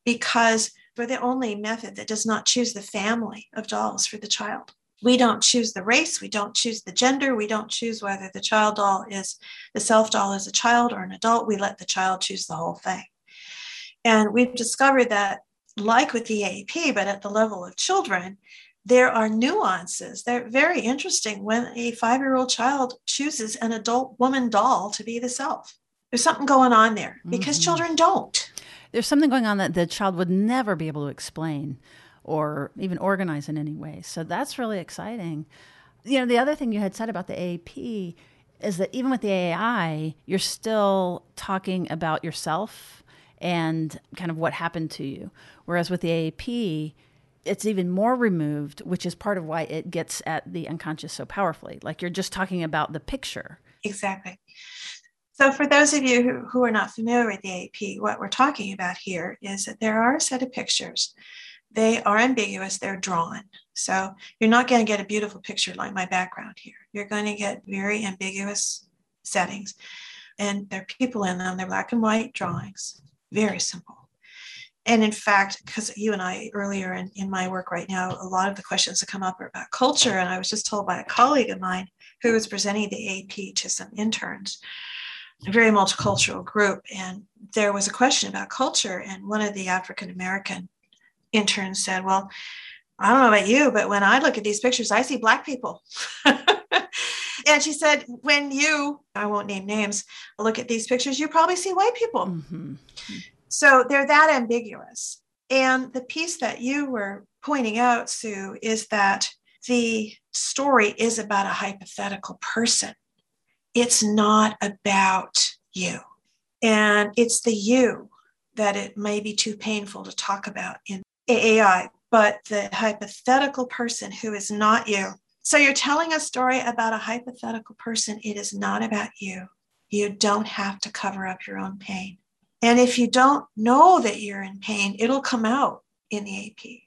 because we're the only method that does not choose the family of dolls for the child we don't choose the race, we don't choose the gender, we don't choose whether the child doll is the self doll is a child or an adult. We let the child choose the whole thing. And we've discovered that, like with the AAP, but at the level of children, there are nuances. They're very interesting when a five year old child chooses an adult woman doll to be the self. There's something going on there because mm-hmm. children don't. There's something going on that the child would never be able to explain or even organize in any way. So that's really exciting. You know, the other thing you had said about the AAP is that even with the AAI, you're still talking about yourself and kind of what happened to you. Whereas with the AAP, it's even more removed, which is part of why it gets at the unconscious so powerfully. Like you're just talking about the picture. Exactly. So, for those of you who, who are not familiar with the AAP, what we're talking about here is that there are a set of pictures they are ambiguous, they're drawn. So you're not going to get a beautiful picture like my background here. You're going to get very ambiguous settings. And there are people in them, they're black and white drawings, very simple. And in fact, because you and I earlier in, in my work right now, a lot of the questions that come up are about culture. And I was just told by a colleague of mine who was presenting the AAP to some interns, a very multicultural group. And there was a question about culture. And one of the African American intern said, Well, I don't know about you, but when I look at these pictures, I see Black people. and she said, When you, I won't name names, look at these pictures, you probably see white people. Mm-hmm. So they're that ambiguous. And the piece that you were pointing out, Sue, is that the story is about a hypothetical person. It's not about you. And it's the you that it may be too painful to talk about in AAI, but the hypothetical person who is not you. So you're telling a story about a hypothetical person. It is not about you. You don't have to cover up your own pain. And if you don't know that you're in pain, it'll come out in the AAP.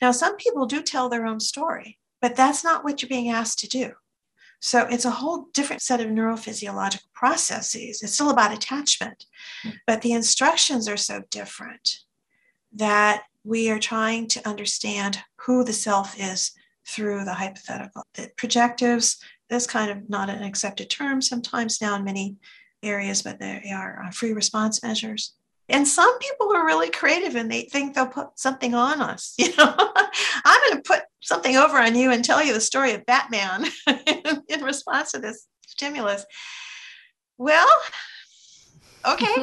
Now, some people do tell their own story, but that's not what you're being asked to do. So it's a whole different set of neurophysiological processes. It's still about attachment, hmm. but the instructions are so different that we are trying to understand who the self is through the hypothetical. The projectives, that's kind of not an accepted term sometimes now in many areas, but they are uh, free response measures. And some people are really creative and they think they'll put something on us. You know, I'm going to put something over on you and tell you the story of Batman in response to this stimulus. Well, Okay,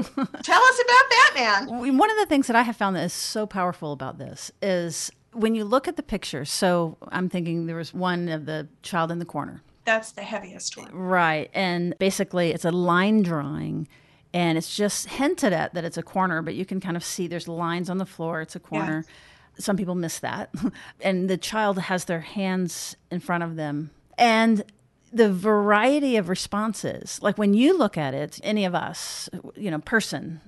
tell us about Batman. One of the things that I have found that is so powerful about this is when you look at the pictures. So I'm thinking there was one of the child in the corner. That's the heaviest one. Right. And basically, it's a line drawing and it's just hinted at that it's a corner, but you can kind of see there's lines on the floor. It's a corner. Yeah. Some people miss that. and the child has their hands in front of them. And the variety of responses, like when you look at it, any of us, you know, person,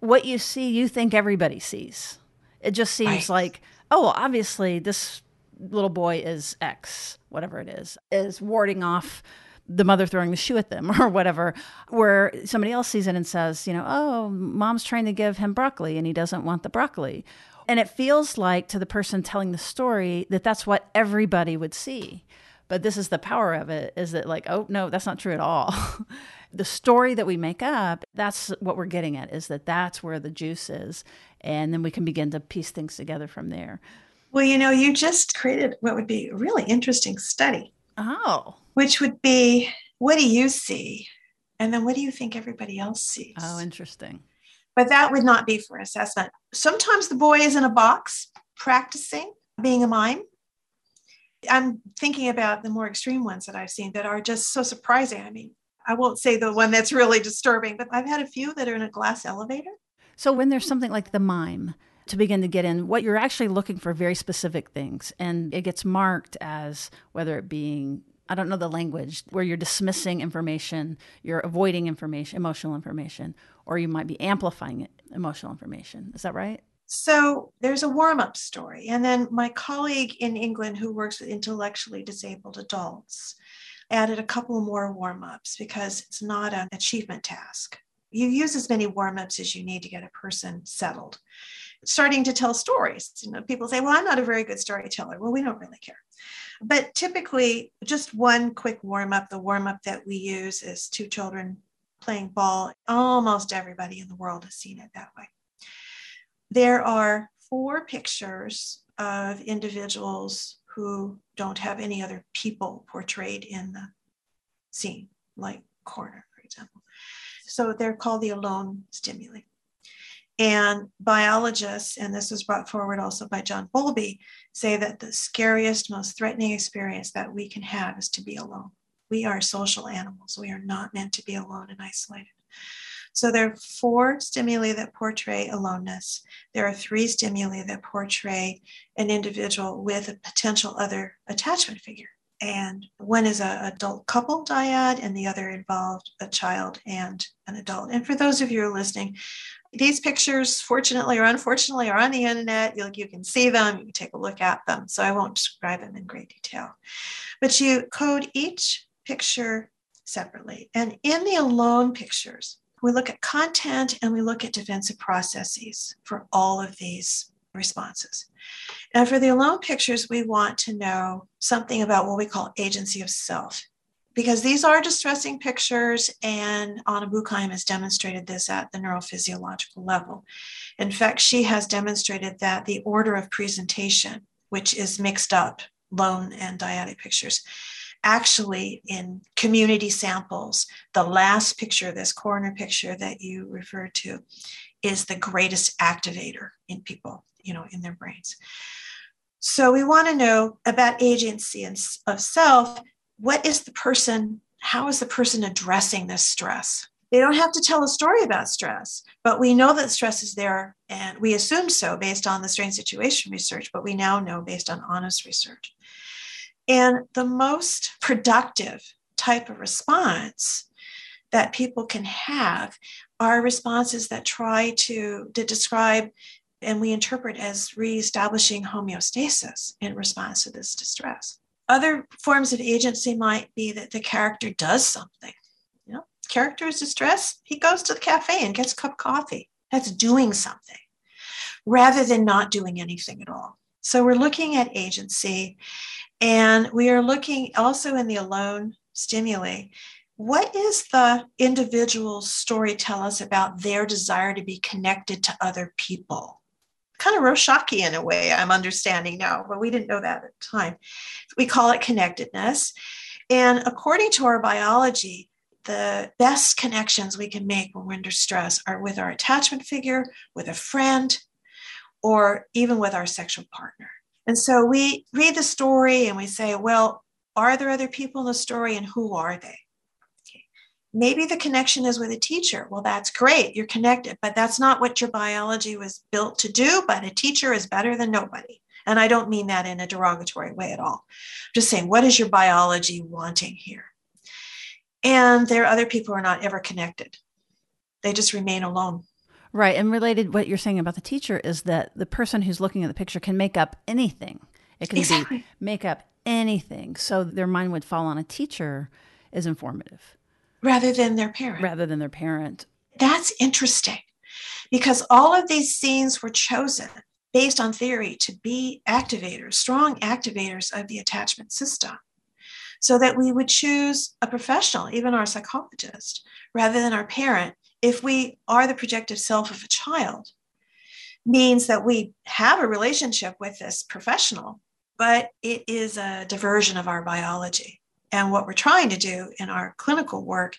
what you see, you think everybody sees. It just seems right. like, oh, well, obviously this little boy is X, whatever it is, is warding off the mother throwing the shoe at them or whatever, where somebody else sees it and says, you know, oh, mom's trying to give him broccoli and he doesn't want the broccoli. And it feels like to the person telling the story that that's what everybody would see. But this is the power of it is that, like, oh, no, that's not true at all. the story that we make up, that's what we're getting at, is that that's where the juice is. And then we can begin to piece things together from there. Well, you know, you just created what would be a really interesting study. Oh. Which would be what do you see? And then what do you think everybody else sees? Oh, interesting. But that would not be for assessment. Sometimes the boy is in a box practicing being a mime. I'm thinking about the more extreme ones that I've seen that are just so surprising. I mean, I won't say the one that's really disturbing, but I've had a few that are in a glass elevator. So when there's something like the mime, to begin to get in what you're actually looking for very specific things and it gets marked as whether it being I don't know the language where you're dismissing information, you're avoiding information, emotional information, or you might be amplifying it, emotional information. Is that right? So there's a warm up story. And then my colleague in England who works with intellectually disabled adults added a couple more warm ups because it's not an achievement task. You use as many warm ups as you need to get a person settled starting to tell stories. You know, people say, well, I'm not a very good storyteller. Well, we don't really care. But typically, just one quick warm up. The warm up that we use is two children playing ball. Almost everybody in the world has seen it that way. There are four pictures of individuals who don't have any other people portrayed in the scene, like Corner, for example. So they're called the alone stimuli. And biologists, and this was brought forward also by John Bowlby, say that the scariest, most threatening experience that we can have is to be alone. We are social animals. We are not meant to be alone and isolated. So there are four stimuli that portray aloneness. There are three stimuli that portray an individual with a potential other attachment figure. And one is an adult couple dyad, and the other involved a child and an adult. And for those of you who are listening, these pictures, fortunately or unfortunately, are on the internet. You, you can see them, you can take a look at them. So I won't describe them in great detail. But you code each picture separately. And in the alone pictures, we look at content and we look at defensive processes for all of these responses. And for the alone pictures, we want to know something about what we call agency of self because these are distressing pictures, and Anna Buchheim has demonstrated this at the neurophysiological level. In fact, she has demonstrated that the order of presentation, which is mixed up, lone and dyadic pictures, actually in community samples, the last picture, this corner picture that you referred to, is the greatest activator in people, you know, in their brains. So we want to know about agency and of self what is the person, how is the person addressing this stress? They don't have to tell a story about stress, but we know that stress is there, and we assume so based on the strange situation research, but we now know based on Anna's research. And the most productive type of response that people can have are responses that try to, to describe and we interpret as reestablishing homeostasis in response to this distress. Other forms of agency might be that the character does something. You know, character is distressed, he goes to the cafe and gets a cup of coffee. That's doing something rather than not doing anything at all. So we're looking at agency and we are looking also in the alone stimuli. What is the individual's story tell us about their desire to be connected to other people? kind of Rorschach in a way, I'm understanding now, but we didn't know that at the time. We call it connectedness. And according to our biology, the best connections we can make when we're under stress are with our attachment figure, with a friend, or even with our sexual partner. And so we read the story and we say, well, are there other people in the story and who are they? Maybe the connection is with a teacher. Well, that's great. You're connected, but that's not what your biology was built to do. But a teacher is better than nobody. And I don't mean that in a derogatory way at all. I'm just saying, what is your biology wanting here? And there are other people who are not ever connected. They just remain alone. Right. And related, what you're saying about the teacher is that the person who's looking at the picture can make up anything. It can exactly. be make up anything. So their mind would fall on a teacher is informative rather than their parent. Rather than their parent. That's interesting because all of these scenes were chosen based on theory to be activators, strong activators of the attachment system, so that we would choose a professional, even our psychologist, rather than our parent, if we are the projective self of a child. Means that we have a relationship with this professional, but it is a diversion of our biology. And what we're trying to do in our clinical work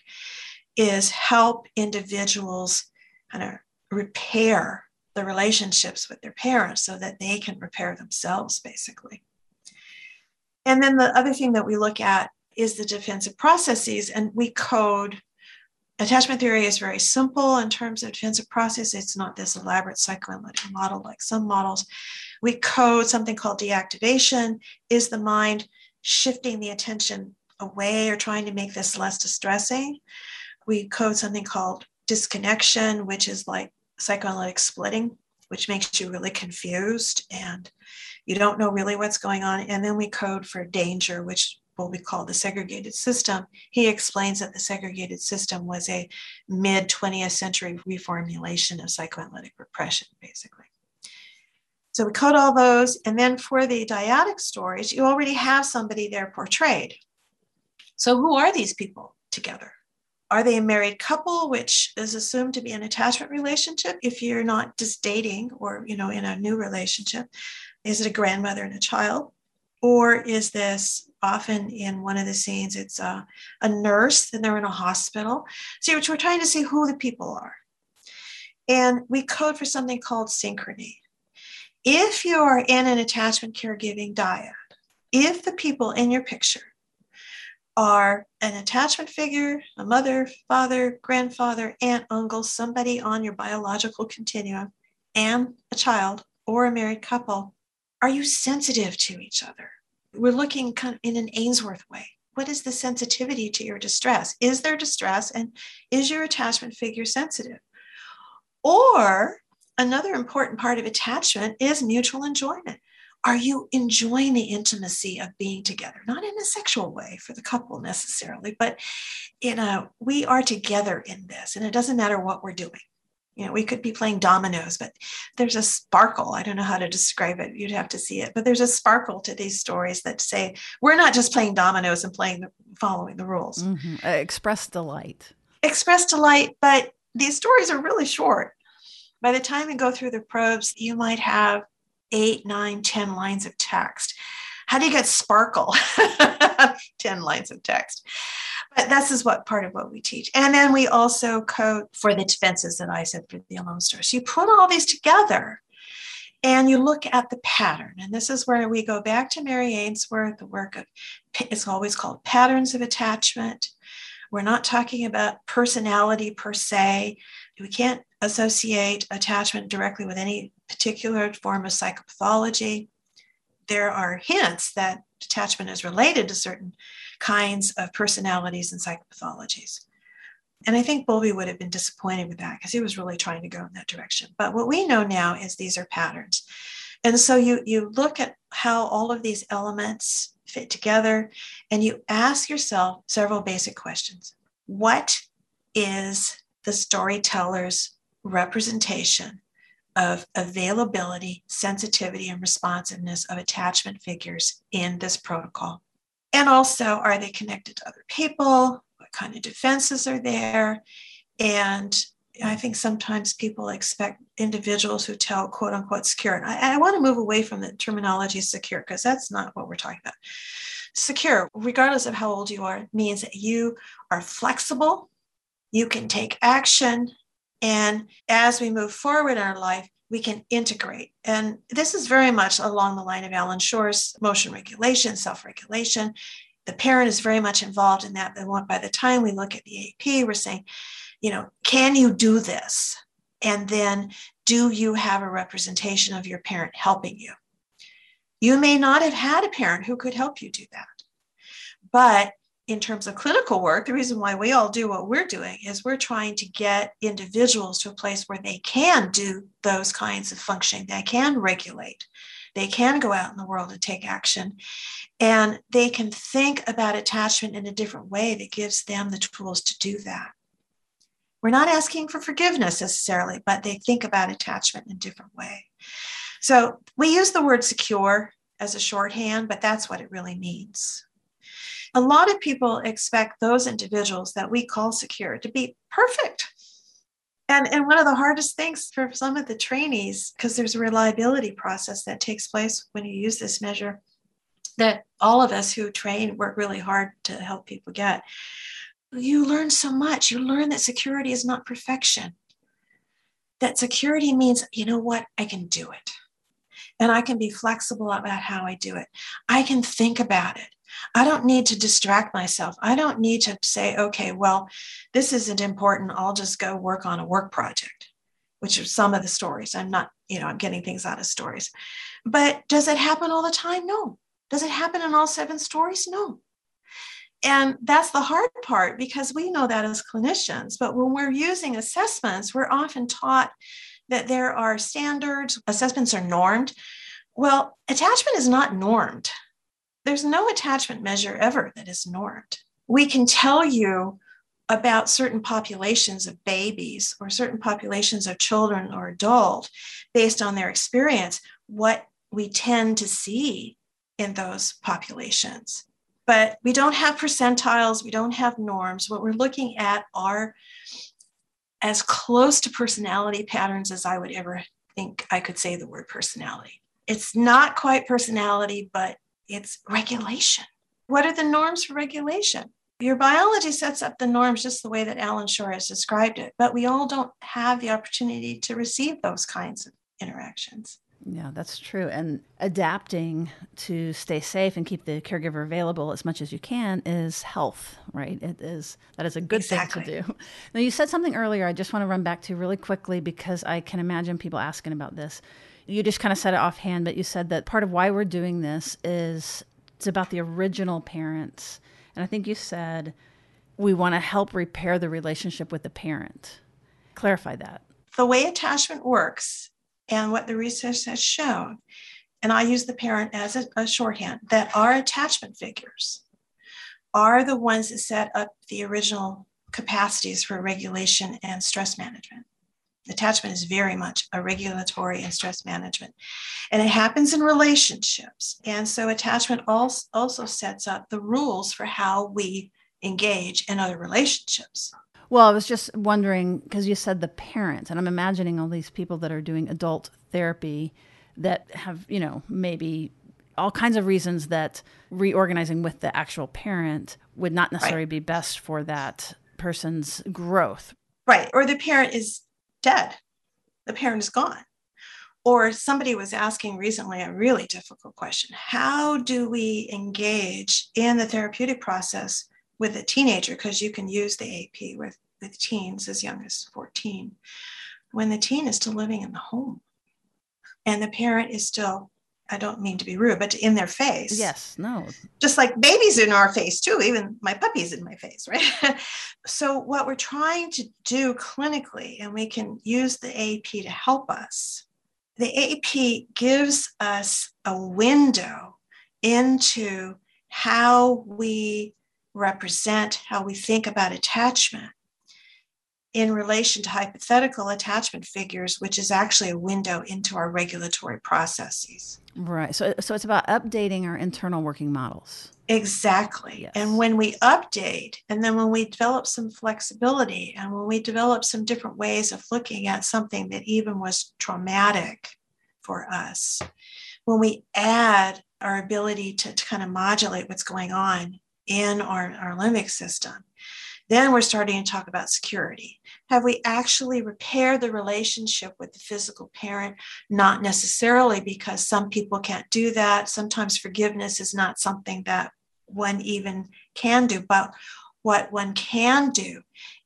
is help individuals kind of repair the relationships with their parents so that they can repair themselves, basically. And then the other thing that we look at is the defensive processes, and we code. Attachment theory is very simple in terms of defensive process. It's not this elaborate psychoanalytic model like some models. We code something called deactivation. Is the mind shifting the attention away or trying to make this less distressing? We code something called disconnection, which is like psychoanalytic splitting, which makes you really confused and you don't know really what's going on. And then we code for danger, which will be called the segregated system. He explains that the segregated system was a mid 20th century reformulation of psychoanalytic repression, basically. So we code all those. And then for the dyadic stories, you already have somebody there portrayed. So who are these people together? Are they a married couple, which is assumed to be an attachment relationship if you're not just dating or, you know, in a new relationship? Is it a grandmother and a child? Or is this often in one of the scenes, it's a, a nurse and they're in a hospital? So we're trying to see who the people are. And we code for something called synchrony. If you are in an attachment caregiving dyad, if the people in your picture are an attachment figure, a mother, father, grandfather, aunt, uncle, somebody on your biological continuum, and a child or a married couple. Are you sensitive to each other? We're looking kind of in an Ainsworth way. What is the sensitivity to your distress? Is there distress and is your attachment figure sensitive? Or another important part of attachment is mutual enjoyment are you enjoying the intimacy of being together not in a sexual way for the couple necessarily but in a we are together in this and it doesn't matter what we're doing you know we could be playing dominoes but there's a sparkle i don't know how to describe it you'd have to see it but there's a sparkle to these stories that say we're not just playing dominoes and playing the, following the rules mm-hmm. uh, express delight express delight but these stories are really short by the time you go through the probes you might have eight, nine, ten lines of text. How do you get sparkle? 10 lines of text. But this is what part of what we teach. And then we also code for the defenses that I said for the alone story. So you put all these together and you look at the pattern. And this is where we go back to Mary Ainsworth, the work of, it's always called patterns of attachment. We're not talking about personality per se. We can't associate attachment directly with any particular form of psychopathology. There are hints that attachment is related to certain kinds of personalities and psychopathologies. And I think Bowlby would have been disappointed with that because he was really trying to go in that direction. But what we know now is these are patterns. And so you, you look at how all of these elements fit together and you ask yourself several basic questions. What is the storyteller's representation of availability, sensitivity, and responsiveness of attachment figures in this protocol. And also, are they connected to other people? What kind of defenses are there? And I think sometimes people expect individuals who tell quote unquote secure. And I, I want to move away from the terminology secure because that's not what we're talking about. Secure, regardless of how old you are, means that you are flexible, you can take action, and as we move forward in our life, we can integrate. And this is very much along the line of Allan Schore's motion regulation, self regulation. The parent is very much involved in that. By the time we look at the AAP, we're saying, you know, can you do this? And then do you have a representation of your parent helping you? You may not have had a parent who could help you do that. But in terms of clinical work, the reason why we all do what we're doing is we're trying to get individuals to a place where they can do those kinds of functioning, they can regulate, they can go out in the world and take action, and they can think about attachment in a different way that gives them the tools to do that. We're not asking for forgiveness necessarily, but they think about attachment in a different way. So we use the word secure as a shorthand, but that's what it really means. A lot of people expect those individuals that we call secure to be perfect. And, and one of the hardest things for some of the trainees, because there's a reliability process that takes place when you use this measure, that all of us who train work really hard to help people get. You learn so much. You learn that security is not perfection. That security means, you know what, I can do it. And I can be flexible about how I do it. I can think about it. I don't need to distract myself. I don't need to say, okay, well, this isn't important. I'll just go work on a work project, which are some of the stories. I'm not, you know, I'm getting things out of stories. But does it happen all the time? No. Does it happen in all seven stories? No. And that's the hard part because we know that as clinicians. But when we're using assessments, we're often taught that there are standards, assessments are normed. Well, attachment is not normed. There's no attachment measure ever that is normed. We can tell you about certain populations of babies or certain populations of children or adult based on their experience, what we tend to see in those populations. But we don't have percentiles, we don't have norms. What we're looking at are as close to personality patterns as I would ever think I could say the word personality. It's not quite personality, but it's regulation. What are the norms for regulation? Your biology sets up the norms just the way that Allan Schore has described it, but we all don't have the opportunity to receive those kinds of interactions. Yeah, that's true. And adapting to stay safe and keep the caregiver available as much as you can is health, right? It is that is a good exactly. thing to do. Now you said something earlier I just want to run back to really quickly because I can imagine people asking about this. You just kind of said it offhand, but you said that part of why we're doing this is it's about the original parents. And I think you said we want to help repair the relationship with the parent. Clarify that. The way attachment works and what the research has shown, and I use the parent as a, a shorthand, that our attachment figures are the ones that set up the original capacities for regulation and stress management. Attachment is very much a regulatory and stress management. And it happens in relationships. And so attachment also, sets up the rules for how we engage in other relationships. Well, I was just wondering because you said the parents, and I'm imagining all these people that are doing adult therapy that have, you know, maybe all kinds of reasons that reorganizing with the actual parent would not necessarily right. be best for that person's growth. Right. Or the parent is dead, the parent is gone. Or somebody was asking recently a really difficult question. How do we engage in the therapeutic process with a teenager? Because you can use the AAP with, with teens as young as 14 when the teen is still living in the home and the parent is still I don't mean to be rude, but in their face. Yes, no. Just like babies in our face too, even my puppy's in my face, right? so what we're trying to do clinically, and we can use the AAP to help us. The AAP gives us a window into how we represent how we think about attachment in relation to hypothetical attachment figures, which is actually a window into our regulatory processes. Right. So, so it's about updating our internal working models. Exactly. Yes. And when we update, and then when we develop some flexibility, and when we develop some different ways of looking at something that even was traumatic for us, when we add our ability to, to kind of modulate what's going on in our, our limbic system. Then we're starting to talk about security. Have we actually repaired the relationship with the physical parent? Not necessarily because some people can't do that. Sometimes forgiveness is not something that one even can do. But what one can do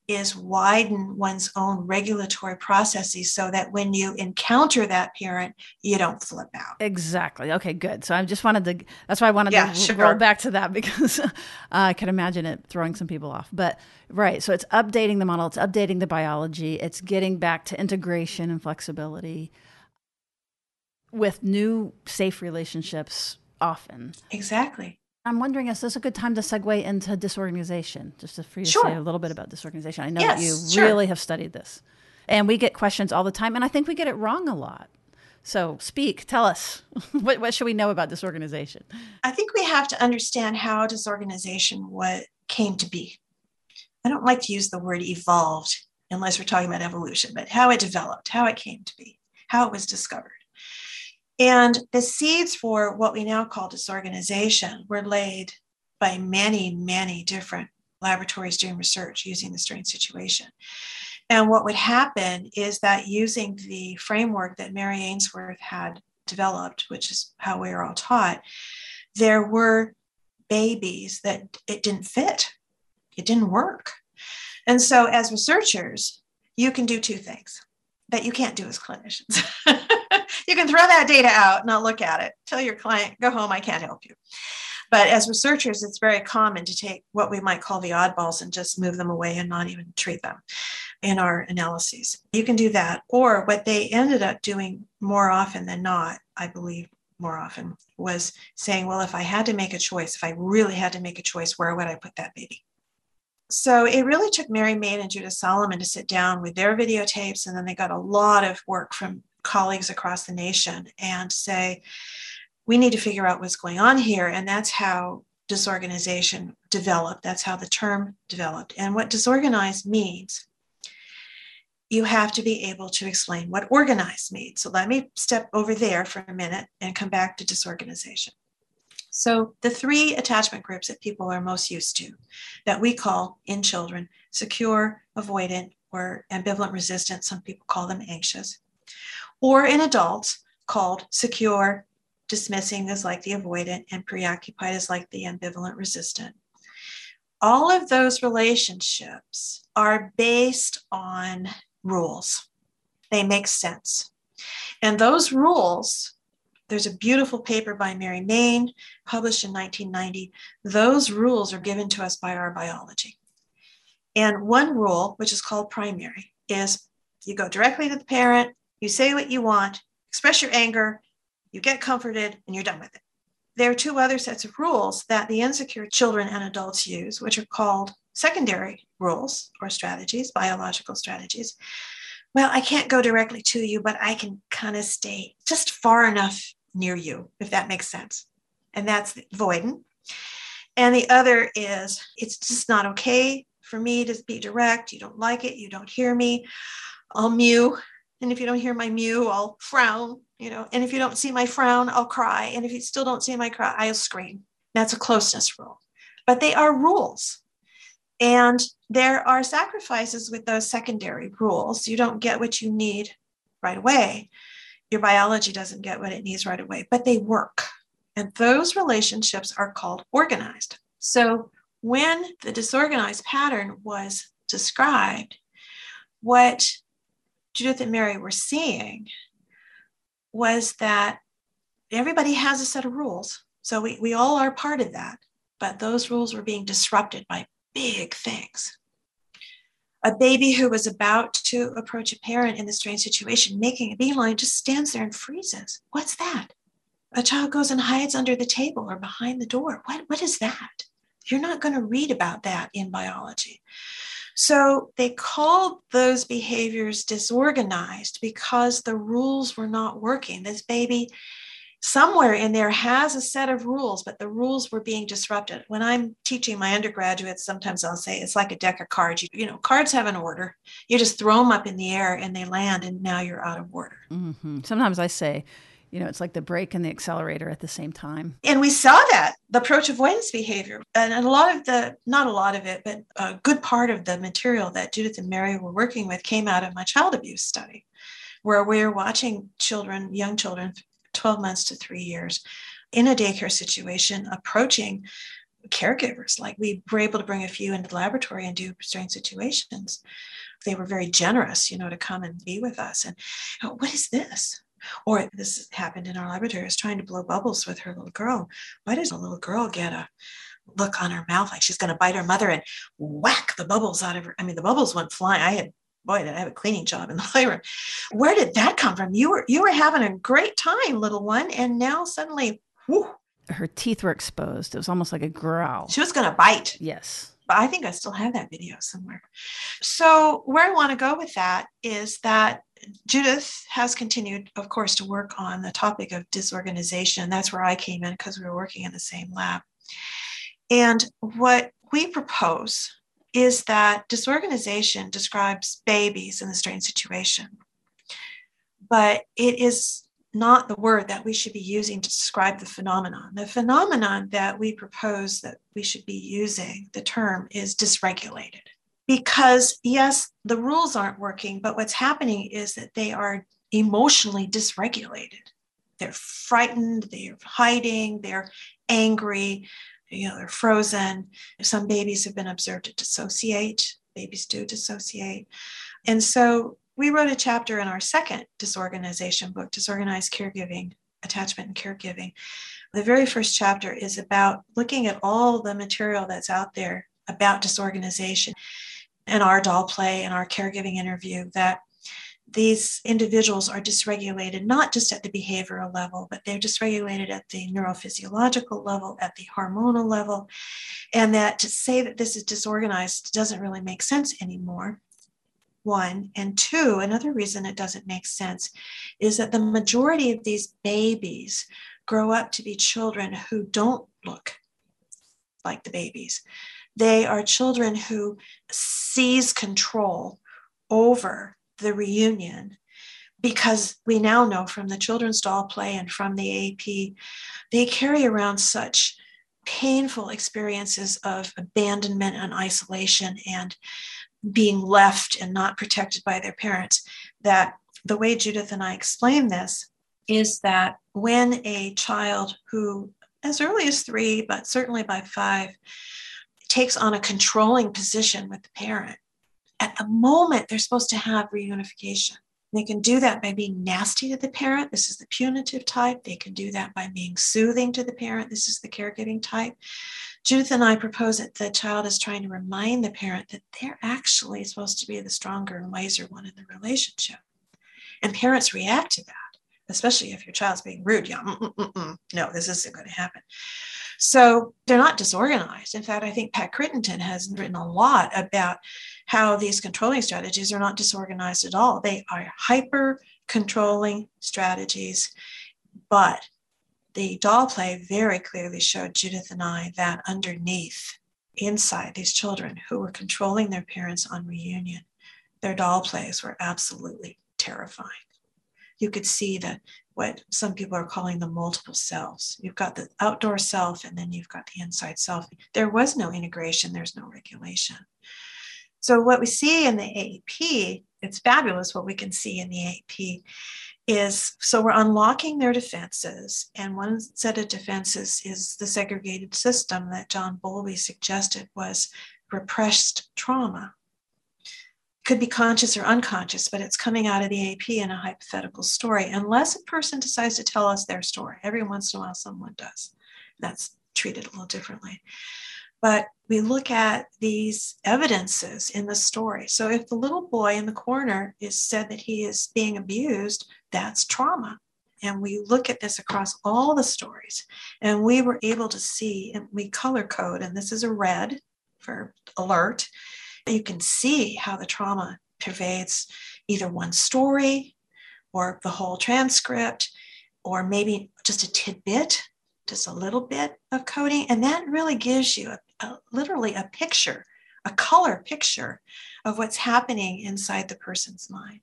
is widen one's own regulatory processes so that when you encounter that parent, you don't flip out. Exactly. Okay, good. So I just wanted to, that's why I wanted yeah, to sure. roll back to that because uh, I can imagine it throwing some people off. But right, so it's updating the model, it's updating the biology, it's getting back to integration and flexibility with new safe relationships often. Exactly. I'm wondering, is this a good time to segue into disorganization? Just for you to sure. say a little bit about disorganization. I know yes, that you sure. really have studied this. And we get questions all the time, and I think we get it wrong a lot. So speak, tell us, what, what should we know about disorganization? I think we have to understand how disorganization what came to be. I don't like to use the word evolved unless we're talking about evolution, but how it developed, how it came to be, how it was discovered. And the seeds for what we now call disorganization were laid by many, many different laboratories doing research using the strange situation. And what would happen is that using the framework that Mary Ainsworth had developed, which is how we are all taught, there were babies that it didn't fit, it didn't work. And so, as researchers, you can do two things that you can't do as clinicians. you can throw that data out, not look at it, tell your client, go home, I can't help you. But as researchers, it's very common to take what we might call the oddballs and just move them away and not even treat them in our analyses. You can do that. Or what they ended up doing more often than not, I believe more often, was saying, well, if I had to make a choice, if I really had to make a choice, where would I put that baby? So it really took Mary Main and Judith Solomon to sit down with their videotapes, and then they got a lot of work from colleagues across the nation and say, we need to figure out what's going on here. And that's how disorganization developed. That's how the term developed. And what disorganized means, you have to be able to explain what organized means. So let me step over there for a minute and come back to disorganization. So, the three attachment groups that people are most used to that we call in children secure, avoidant, or ambivalent resistant, some people call them anxious, or in adults called secure, dismissing is like the avoidant, and preoccupied is like the ambivalent resistant. All of those relationships are based on rules, they make sense. And those rules, there's a beautiful paper by Mary Main published in 1990. Those rules are given to us by our biology. And one rule, which is called primary, is you go directly to the parent, you say what you want, express your anger, you get comforted, and you're done with it. There are two other sets of rules that the insecure children and adults use, which are called secondary rules or strategies, biological strategies. Well, I can't go directly to you, but I can kind of stay just far enough near you, if that makes sense. And that's avoidant. And the other is it's just not okay for me to be direct. You don't like it. You don't hear me. Um, I'll mew and if you don't hear my mew, I'll frown, you know, and if you don't see my frown, I'll cry. And if you still don't see my cry, I'll scream. That's a closeness rule. But they are rules. And there are sacrifices with those secondary rules. You don't get what you need right away. Your biology doesn't get what it needs right away, but they work. And those relationships are called organized. So when the disorganized pattern was described, what Judith and Mary were seeing was that everybody has a set of rules. So we, we all are part of that, but those rules were being disrupted by big things. A baby who was about to approach a parent in this strange situation, making a beeline, just stands there and freezes. What's that? A child goes and hides under the table or behind the door. What, what is that? You're not going to read about that in biology. So they called those behaviors disorganized because the rules were not working. This baby, somewhere in there, has a set of rules, but the rules were being disrupted. When I'm teaching my undergraduates, sometimes I'll say it's like a deck of cards. You, you know, cards have an order. You just throw them up in the air and they land, and now you're out of order. Mm-hmm. Sometimes I say, you know, it's like the brake and the accelerator at the same time. And we saw that the approach of avoidance behavior. And a lot of the, not a lot of it, but a good part of the material that Judith and Mary were working with came out of my child abuse study, where we were watching children, young children, 12 months to three years, in a daycare situation, approaching caregivers. Like we were able to bring a few into the laboratory and do strange situations. They were very generous, you know, to come and be with us. And what is this? Or this happened in our laboratory. I was trying to blow bubbles with her little girl. Why does a little girl get a look on her mouth like she's going to bite her mother and whack the bubbles out of her? I mean, the bubbles went flying. I had boy, did I have a cleaning job in the playroom. Where did that come from? You were you were having a great time, little one, and now suddenly, whoo. Her teeth were exposed. It was almost like a growl. She was going to bite. Yes. But I think I still have that video somewhere. So where I want to go with that is that Judith has continued, of course, to work on the topic of disorganization. That's where I came in because we were working in the same lab. And what we propose is that disorganization describes babies in the strange situation, but it is not the word that we should be using to describe the phenomenon. The phenomenon that we propose that we should be using, the term is dysregulated. Because, yes, the rules aren't working, but what's happening is that they are emotionally dysregulated. They're frightened, they're hiding, they're angry, you know, they're frozen. Some babies have been observed to dissociate. Babies do dissociate. And so we wrote a chapter in our second disorganization book, Disorganized Caregiving, Attachment and Caregiving. The very first chapter is about looking at all the material that's out there about disorganization and our doll play and our caregiving interview that these individuals are dysregulated not just at the behavioral level, but they're dysregulated at the neurophysiological level, at the hormonal level. And that to say that this is disorganized doesn't really make sense anymore. One. And two, another reason it doesn't make sense is that the majority of these babies grow up to be children who don't look like the babies. They are children who seize control over the reunion because we now know from the children's doll play and from the AP, they carry around such painful experiences of abandonment and isolation and being left and not protected by their parents that the way Judith and I explain this is that when a child who, as early as three, but certainly by five, takes on a controlling position with the parent, at the moment they're supposed to have reunification. They can do that by being nasty to the parent. This is the punitive type. They can do that by being soothing to the parent. This is the caregiving type. Judith and I propose that the child is trying to remind the parent that they're actually supposed to be the stronger and wiser one in the relationship. And parents react to that, especially if your child's being rude. Yeah, mm, mm, mm, no, this isn't going to happen. So they're not disorganized. In fact, I think Pat Crittenden has written a lot about how these controlling strategies are not disorganized at all. They are hyper controlling strategies. But the doll play very clearly showed Judith and I that underneath, inside these children who were controlling their parents on reunion, their doll plays were absolutely terrifying. You could see that what some people are calling the multiple selves. You've got the outdoor self and then you've got the inside self. There was no integration, there's no regulation. So, what we see in the AAP, it's fabulous what we can see in the AAP is so we're unlocking their defenses. And one set of defenses is the segregated system that John Bowlby suggested was repressed trauma. Could be conscious or unconscious, but it's coming out of the AAP in a hypothetical story, unless a person decides to tell us their story. Every once in a while, someone does. That's treated a little differently. But we look at these evidences in the story. So if the little boy in the corner is said that he is being abused, that's trauma. And we look at this across all the stories, and we were able to see, and we color code, and this is a red for alert. You can see how the trauma pervades either one story or the whole transcript, or maybe just a tidbit, just a little bit of coding. And that really gives you a a, literally a picture, a color picture of what's happening inside the person's mind.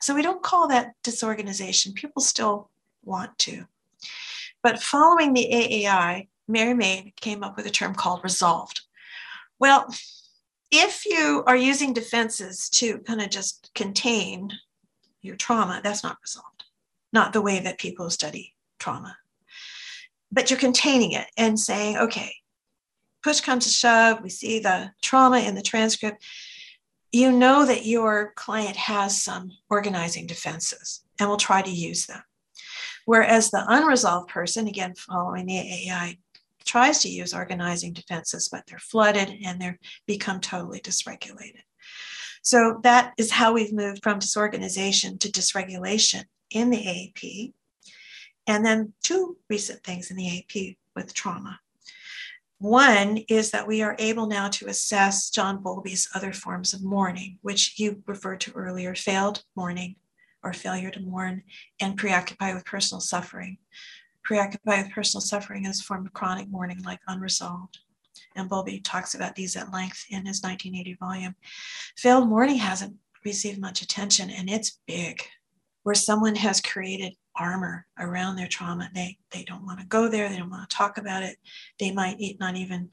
So we don't call that disorganization. People still want to. But following the AAI, Mary Main came up with a term called resolved. Well, if you are using defenses to kind of just contain your trauma, that's not resolved, not the way that people study trauma. But you're containing it and saying, okay, push comes to shove, we see the trauma in the transcript, you know that your client has some organizing defenses and will try to use them. Whereas the unresolved person, again, following the AAI, tries to use organizing defenses, but they're flooded and they become totally dysregulated. So that is how we've moved from disorganization to dysregulation in the AAP. And then two recent things in the AAP with trauma. One is that we are able now to assess John Bowlby's other forms of mourning, which you referred to earlier failed mourning or failure to mourn, and preoccupied with personal suffering. Preoccupied with personal suffering is a form of chronic mourning, like unresolved. And Bowlby talks about these at length in his 1980 volume. Failed mourning hasn't received much attention, and it's big, where someone has created armor around their trauma. They, they don't want to go there, they don't want to talk about it. They might not even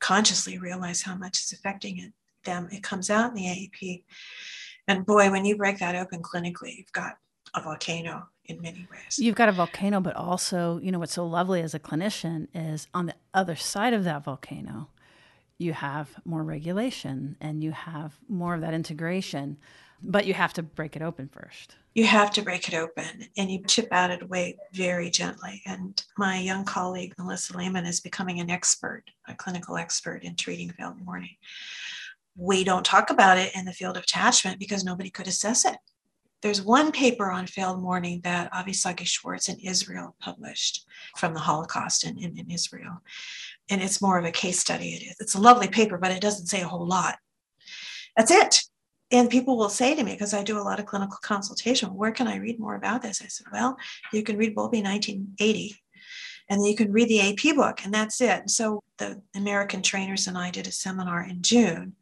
consciously realize how much it's affecting it, them. It comes out in the AAP. And boy, when you break that open clinically, you've got a volcano in many ways. You've got a volcano, but also, you know, what's so lovely as a clinician is on the other side of that volcano, you have more regulation and you have more of that integration, but you have to break it open first. You have to break it open and you chip at it away very gently. And my young colleague, Melissa Lehman, is becoming an expert, a clinical expert in treating failed mourning. We don't talk about it in the field of attachment because nobody could assess it. There's one paper on failed mourning that Avi Sagi-Schwartz in Israel published from the Holocaust in, in, in Israel. And it's more of a case study. It is. It's a lovely paper, but it doesn't say a whole lot. That's it. And people will say to me, because I do a lot of clinical consultation, where can I read more about this? I said, well, you can read Bowlby 1980 and you can read the AAP book, and that's it. And so the American trainers and I did a seminar in June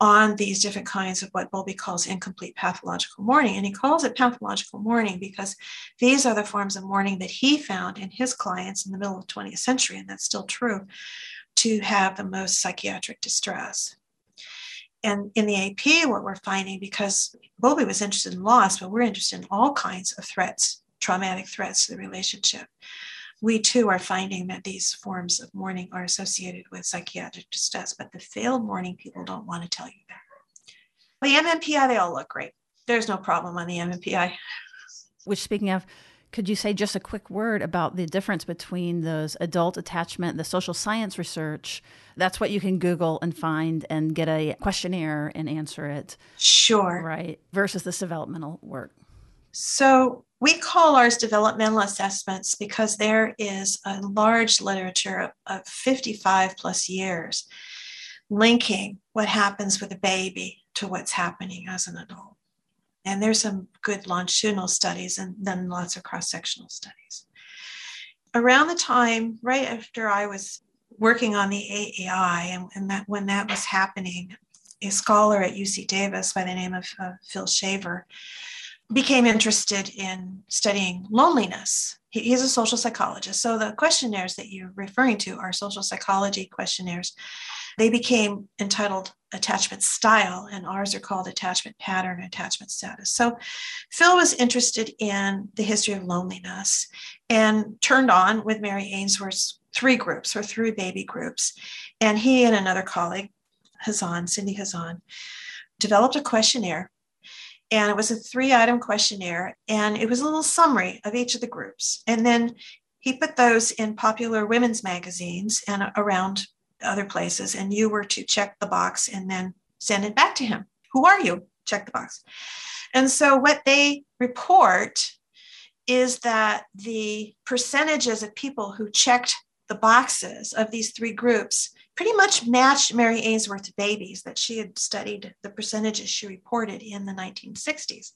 on these different kinds of what Bowlby calls incomplete pathological mourning. And he calls it pathological mourning because these are the forms of mourning that he found in his clients in the middle of the 20th century, and that's still true, to have the most psychiatric distress. And in the AAP, what we're finding, because Bowlby was interested in loss, but we're interested in all kinds of threats, traumatic threats to the relationship we too are finding that these forms of mourning are associated with psychiatric distress, but the failed mourning people don't want to tell you that. The MMPI, they all look great. There's no problem on the MMPI. Which, speaking of, could you say just a quick word about the difference between those adult attachment, the social science research? That's what you can Google and find and get a questionnaire and answer it. Sure. Right. Versus this developmental work. So, we call ours developmental assessments because there is a large literature of, of 55 plus years linking what happens with a baby to what's happening as an adult. And there's some good longitudinal studies and then lots of cross sectional studies. Around the time, right after I was working on the AAI, and, and that when that was happening, a scholar at UC Davis by the name of uh, Phil Shaver became interested in studying loneliness. He, he's a social psychologist. So the questionnaires that you're referring to are social psychology questionnaires. They became entitled attachment style, and ours are called attachment pattern, attachment status. So Phil was interested in the history of loneliness and turned on with Mary Ainsworth's three groups or three baby groups. And he and another colleague, Hazan, Cindy Hazan, developed a questionnaire and it was a three item questionnaire and it was a little summary of each of the groups. And then he put those in popular women's magazines and around other places and you were to check the box and then send it back to him. Who are you? Check the box. And so what they report is that the percentages of people who checked the boxes of these three groups pretty much matched Mary Ainsworth's babies that she had studied the percentages she reported in the 1960s.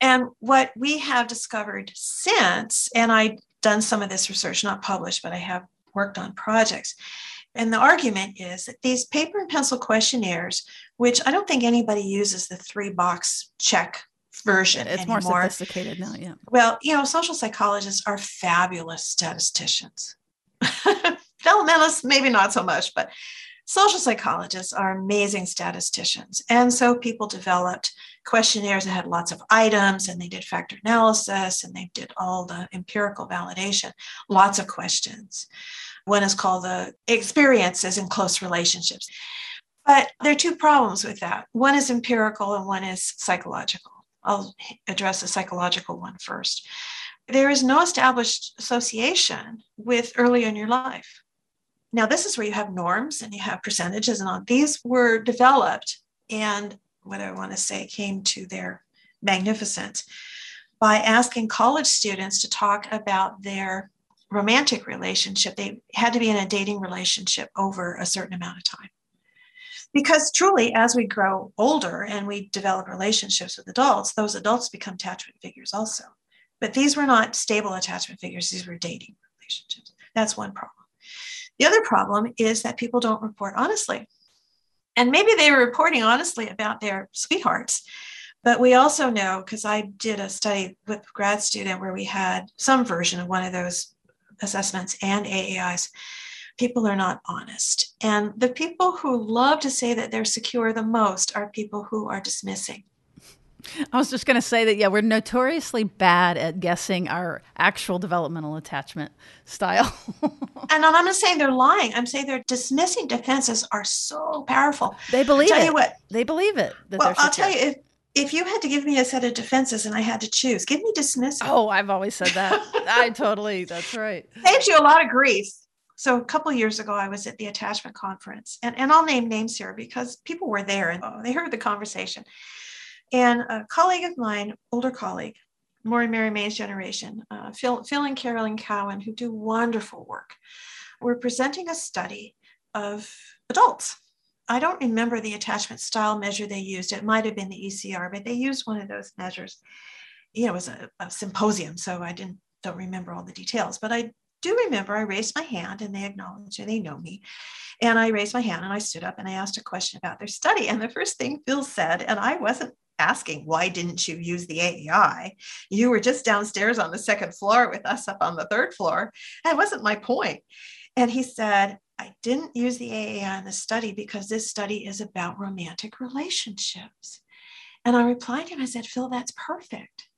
And what we have discovered since, and I've done some of this research, not published, but I have worked on projects. And the argument is that these paper and pencil questionnaires, which I don't think anybody uses the three box check version it's anymore. more sophisticated now yeah well you know social psychologists are fabulous statisticians developmentalists, maybe not so much, but social psychologists are amazing statisticians. And so people developed questionnaires that had lots of items and they did factor analysis and they did all the empirical validation, lots of questions. One is called the experiences in close relationships. But there are two problems with that. One is empirical and one is psychological. I'll address the psychological one first. There is no established association with early in your life. Now, this is where you have norms and you have percentages, and all. These were developed and what I want to say came to their magnificence by asking college students to talk about their romantic relationship. They had to be in a dating relationship over a certain amount of time. Because truly as we grow older and we develop relationships with adults those adults become attachment figures also. But these were not stable attachment figures. These were dating relationships. That's one problem the other problem is that people don't report honestly and maybe they were reporting honestly about their sweethearts but we also know because i did a study with a grad student where we had some version of one of those assessments and aais people are not honest. And the people who love to say that they're secure the most are people who are dismissing. I was just going to say that, yeah, we're notoriously bad at guessing our actual developmental attachment style. and I'm not saying they're lying. I'm saying their dismissing defenses are so powerful. They believe I'll tell it. You what, they believe it. well, I'll tell you, if, if you had to give me a set of defenses and I had to choose, give me dismissing. Oh, I've always said that. I totally, that's right. Saves you a lot of grief. So a couple years ago, I was at the attachment conference, and, and I'll name names here because people were there and oh, they heard the conversation. And a colleague of mine, older colleague, more in Mary Main's generation, uh, Phil, Phil and Carolyn Cowan, who do wonderful work, were presenting a study of adults. I don't remember the attachment style measure they used. It might have been the ECR, but they used one of those measures. You know, it was a, a symposium, so I didn't don't remember all the details, but I do remember I raised my hand and they acknowledged and they know me. And I raised my hand and I stood up and I asked a question about their study. And the first thing Phil said, and I wasn't asking, why didn't you use the AAI? You were just downstairs on the second floor with us up on the third floor. That wasn't my point. And he said, I didn't use the AAI in the study because this study is about romantic relationships. And I replied to him, I said, Phil, that's perfect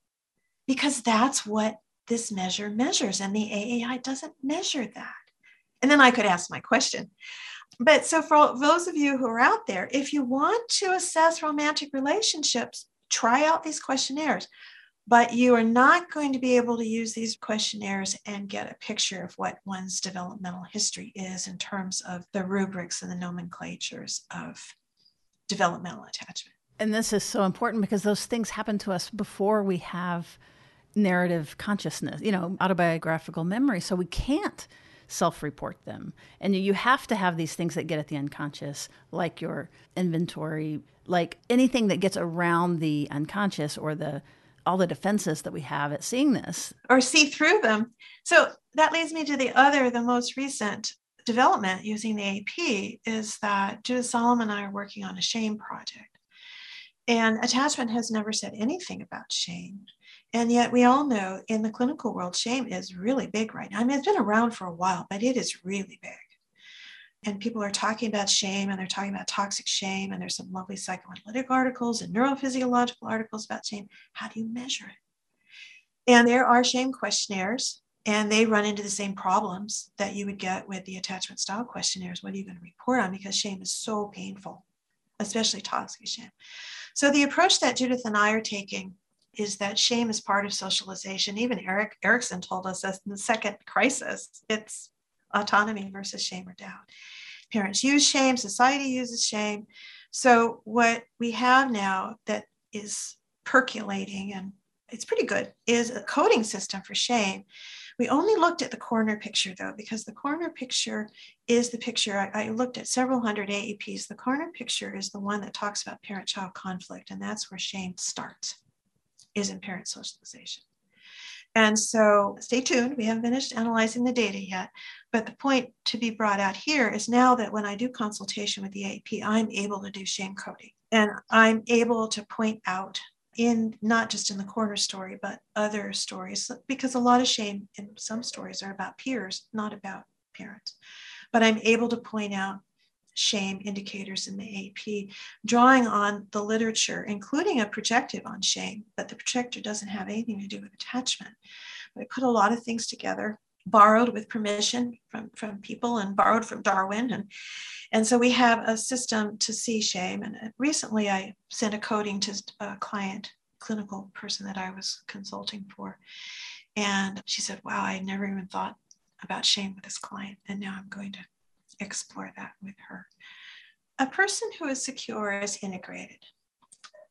because that's what this measure measures, and the AAI doesn't measure that. And then I could ask my question. But so, for those of you who are out there, if you want to assess romantic relationships, try out these questionnaires. But you are not going to be able to use these questionnaires and get a picture of what one's developmental history is in terms of the rubrics and the nomenclatures of developmental attachment. And this is so important because those things happen to us before we have narrative consciousness, you know, autobiographical memory. So we can't self report them. And you have to have these things that get at the unconscious, like your inventory, like anything that gets around the unconscious or the all the defenses that we have at seeing this or see through them. So that leads me to the other, the most recent development using the AAP is that Judith Solomon and I are working on a shame project. And attachment has never said anything about shame. And yet, we all know in the clinical world, shame is really big right now. I mean, it's been around for a while, but it is really big. And people are talking about shame and they're talking about toxic shame. And there's some lovely psychoanalytic articles and neurophysiological articles about shame. How do you measure it? And there are shame questionnaires, and they run into the same problems that you would get with the attachment style questionnaires. What are you going to report on? Because shame is so painful, especially toxic shame. So, the approach that Judith and I are taking is that shame is part of socialization. Even Erik Erikson told us that in the second crisis, it's autonomy versus shame or doubt. Parents use shame, society uses shame. So, what we have now that is percolating and it's pretty good is a coding system for shame. We only looked at the corner picture though, because the corner picture is the picture. I, I looked at several hundred AAPs. The corner picture is the one that talks about parent child conflict, and that's where shame starts is in parent socialization. And so stay tuned. We haven't finished analyzing the data yet. But the point to be brought out here is now that when I do consultation with the AAP, I'm able to do shame coding. And I'm able to point out in not just in the corner story, but other stories, because a lot of shame in some stories are about peers, not about parents. But I'm able to point out shame indicators in the AAP, drawing on the literature, including a projective on shame, but the projector doesn't have anything to do with attachment. But I put a lot of things together borrowed with permission from, from people and borrowed from Darwin. And, and so we have a system to see shame. And uh, recently I sent a coding to a client, clinical person that I was consulting for. And she said, Wow, I never even thought about shame with this client. And now I'm going to explore that with her. A person who is secure is integrated.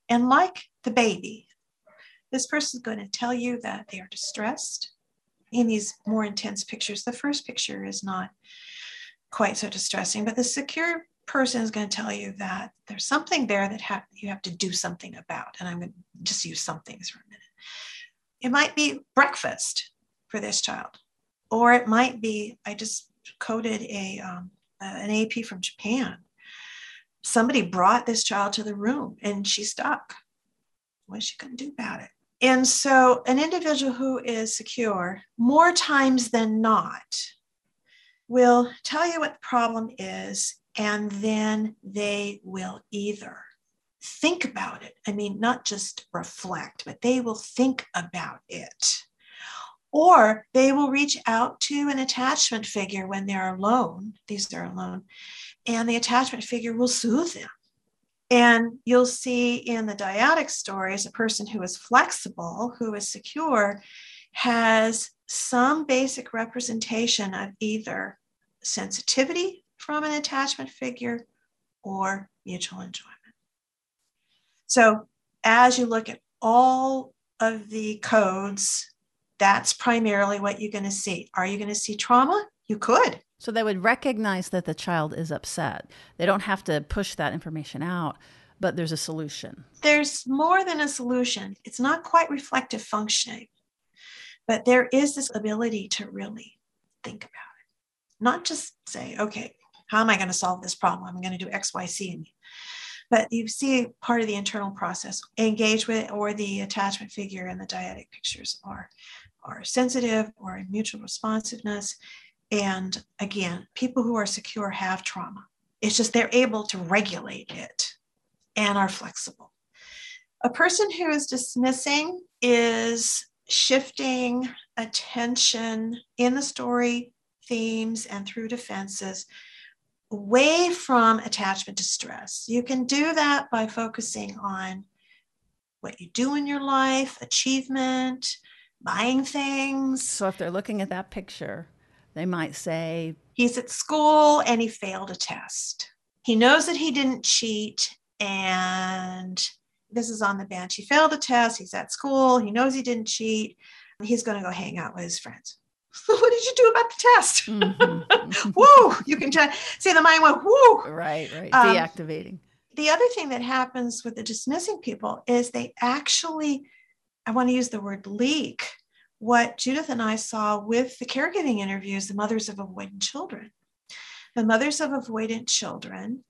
And like the baby, this person is going to tell you that they are distressed in these more intense pictures. The first picture is not quite so distressing, but the secure person is going to tell you that there's something there that ha- you have to do something about. And I'm going to just use some things for a minute. It might be breakfast for this child, or it might be, I just coded a, um, an AAP from Japan. Somebody brought this child to the room and she's stuck. What she to do about it? And so, an individual who is secure, more times than not, will tell you what the problem is, and then they will either think about it. I mean, not just reflect, but they will think about it. Or they will reach out to an attachment figure when they're alone. These are alone. And the attachment figure will soothe them. And you'll see in the dyadic stories, a person who is flexible, who is secure, has some basic representation of either sensitivity from an attachment figure or mutual enjoyment. So, as you look at all of the codes, that's primarily what you're going to see. Are you going to see trauma? You could. So they would recognize that the child is upset. They don't have to push that information out, but there's a solution. There's more than a solution. It's not quite reflective functioning, but there is this ability to really think about it. Not just say, okay, how am I going to solve this problem? I'm going to do X, Y, C. And but you see part of the internal process, engage with, or the attachment figure and the dyadic pictures are, are sensitive or in mutual responsiveness and again, people who are secure have trauma. It's just they're able to regulate it and are flexible. A person who is dismissing is shifting attention in the story themes and through defenses away from attachment to stress. You can do that by focusing on what you do in your life, achievement, buying things. So if they're looking at that picture, they might say, He's at school and he failed a test. He knows that he didn't cheat, and this is on the bench. He failed a test. He's at school. He knows he didn't cheat. He's going to go hang out with his friends. what did you do about the test? Mm-hmm. woo! You can t- see the mind went woo. Right, right. Um, Deactivating. Um, the other thing that happens with the dismissing people is they actually, I want to use the word leak what Judith and I saw with the caregiving interviews, the mothers of avoidant children. The mothers of avoidant children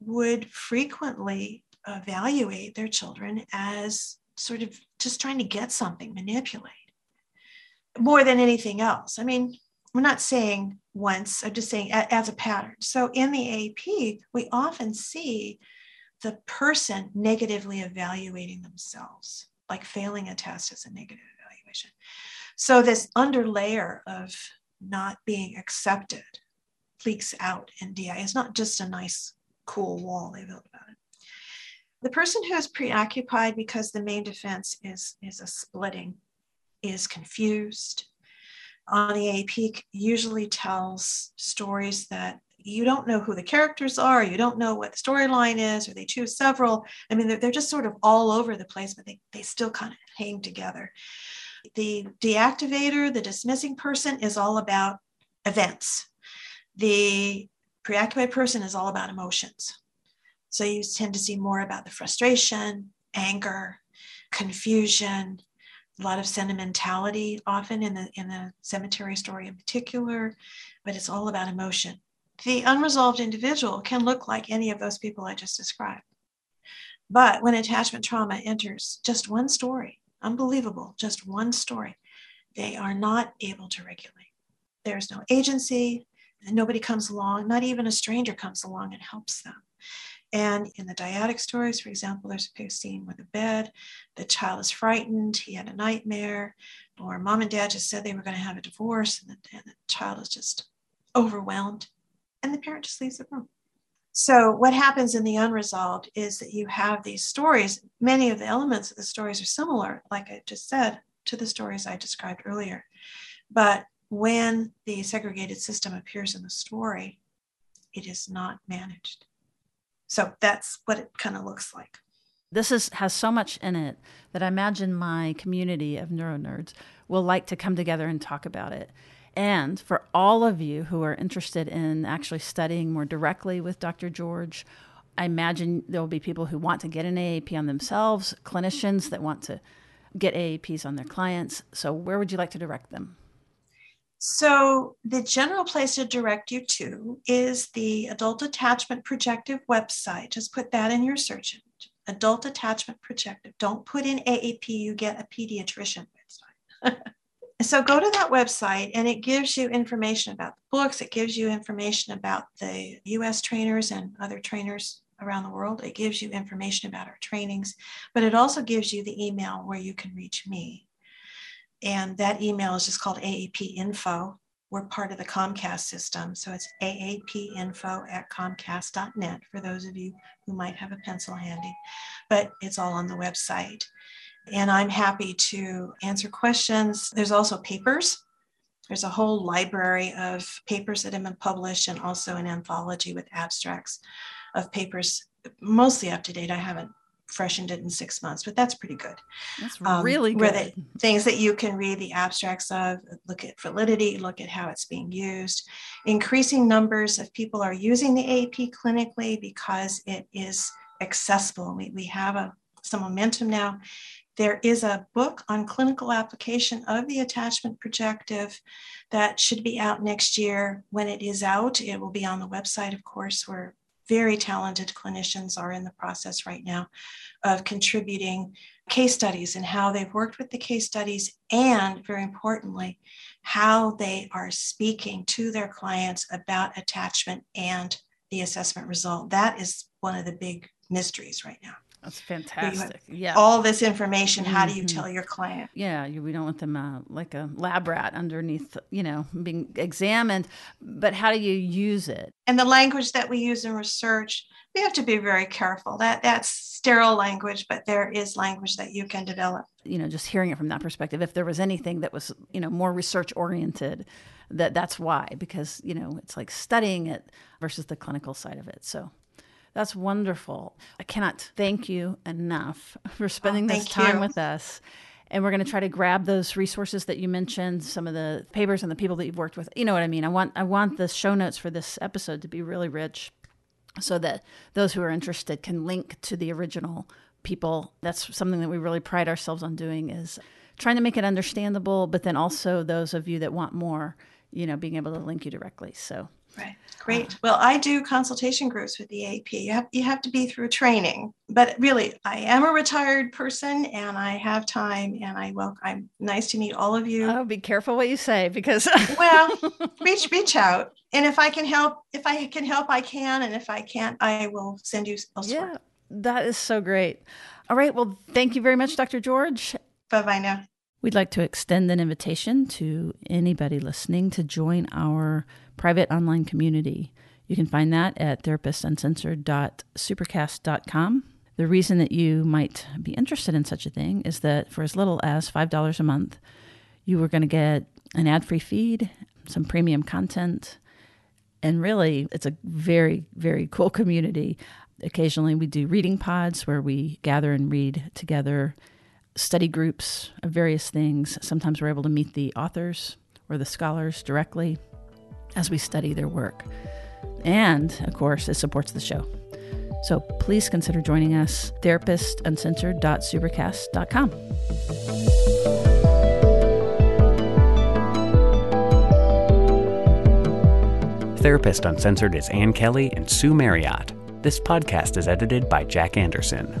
would frequently evaluate their children as sort of just trying to get something, manipulate more than anything else. I mean, we're not saying once, I'm just saying as a pattern. So in the AAP, we often see the person negatively evaluating themselves, like failing a test as a negative evaluation. So this underlayer of not being accepted leaks out in DI. It's not just a nice, cool wall they built about it. The person who is preoccupied because the main defense is, is a splitting is confused. On the AAP usually tells stories that you don't know who the characters are, you don't know what the storyline is, or they choose several. I mean, they're, they're just sort of all over the place, but they, they still kind of hang together. The deactivator, the dismissing person, is all about events. The preoccupied person is all about emotions. So you tend to see more about the frustration, anger, confusion, a lot of sentimentality, often in the in the cemetery story in particular, but it's all about emotion. The unresolved individual can look like any of those people I just described. But when attachment trauma enters just one story, Unbelievable. Just one story. They are not able to regulate. There's no agency. and Nobody comes along. Not even a stranger comes along and helps them. And in the dyadic stories, for example, there's a scene with a bed. The child is frightened. He had a nightmare, or mom and dad just said they were going to have a divorce, and the, and the child is just overwhelmed, and the parent just leaves the room. So, what happens in the unresolved is that you have these stories. Many of the elements of the stories are similar, like I just said, to the stories I described earlier. But when the segregated system appears in the story, it is not managed. So that's what it kind of looks like. This is has so much in it that I imagine my community of neuro nerds will like to come together and talk about it. And for all of you who are interested in actually studying more directly with Dr. George, I imagine there will be people who want to get an AAP on themselves, clinicians that want to get AAPs on their clients. So, where would you like to direct them? So, the general place to direct you to is the Adult Attachment Projective website. Just put that in your search engine Adult Attachment Projective. Don't put in AAP, you get a pediatrician website. so, go to that website and it gives you information about the books, it gives you information about the US trainers and other trainers around the world. It gives you information about our trainings, but it also gives you the email where you can reach me. And that email is just called AAP Info. We're part of the Comcast system. So it's aap info at comcast.net for those of you who might have a pencil handy. But it's all on the website. And I'm happy to answer questions. There's also papers. There's a whole library of papers that have been published and also an anthology with abstracts of papers, mostly up to date. I haven't freshened it in six months, but that's pretty good. That's um, really um, good. Where the, things that you can read the abstracts of, look at validity, look at how it's being used. Increasing numbers of people are using the AAP clinically because it is accessible. We, we have a, some momentum now. There is a book on clinical application of the attachment projective that should be out next year. When it is out, it will be on the website, of course, where very talented clinicians are in the process right now of contributing case studies and how they've worked with the case studies, and very importantly, how they are speaking to their clients about attachment and the assessment result. That is one of the big mysteries right now. That's fantastic. Yeah. All this information, how do you mm-hmm. tell your client? Yeah, you, we don't want them uh, like a lab rat underneath, you know, being examined, but how do you use it? And the language that we use in research, we have to be very careful. That that's sterile language, but there is language that you can develop. You know, just hearing it from that perspective, if there was anything that was, you know, more research oriented, that that's why because, you know, it's like studying it versus the clinical side of it. So that's wonderful. I cannot thank you enough for spending oh, this time you. with us. And we're going to try to grab those resources that you mentioned, some of the papers and the people that you've worked with. You know what I mean? I want I want the show notes for this episode to be really rich so that those who are interested can link to the original people. That's something that we really pride ourselves on doing is trying to make it understandable, but then also those of you that want more, you know, being able to link you directly. So Right. Great. Well, I do consultation groups with the AAP. You have you have to be through training, but really, I am a retired person, and I have time, and I welcome. I'm nice to meet all of you. Oh, be careful what you say because well, reach reach out, and if I can help, if I can help, I can, and if I can't, I will send you elsewhere. Yeah, that is so great. All right. Well, thank you very much, Dr. George. Bye bye now. We'd like to extend an invitation to anybody listening to join our private online community. You can find that at therapistuncensored.supercast.com. The reason that you might be interested in such a thing is that for as little as $5 a month, you are going to get an ad free feed, some premium content, and really, it's a very, very cool community. Occasionally, we do reading pods where we gather and read together study groups of various things. Sometimes we're able to meet the authors or the scholars directly as we study their work. And of course, it supports the show. So please consider joining us, therapistuncensored.supercast.com. Therapist Uncensored is Ann Kelley and Sue Marriott. This podcast is edited by Jack Anderson.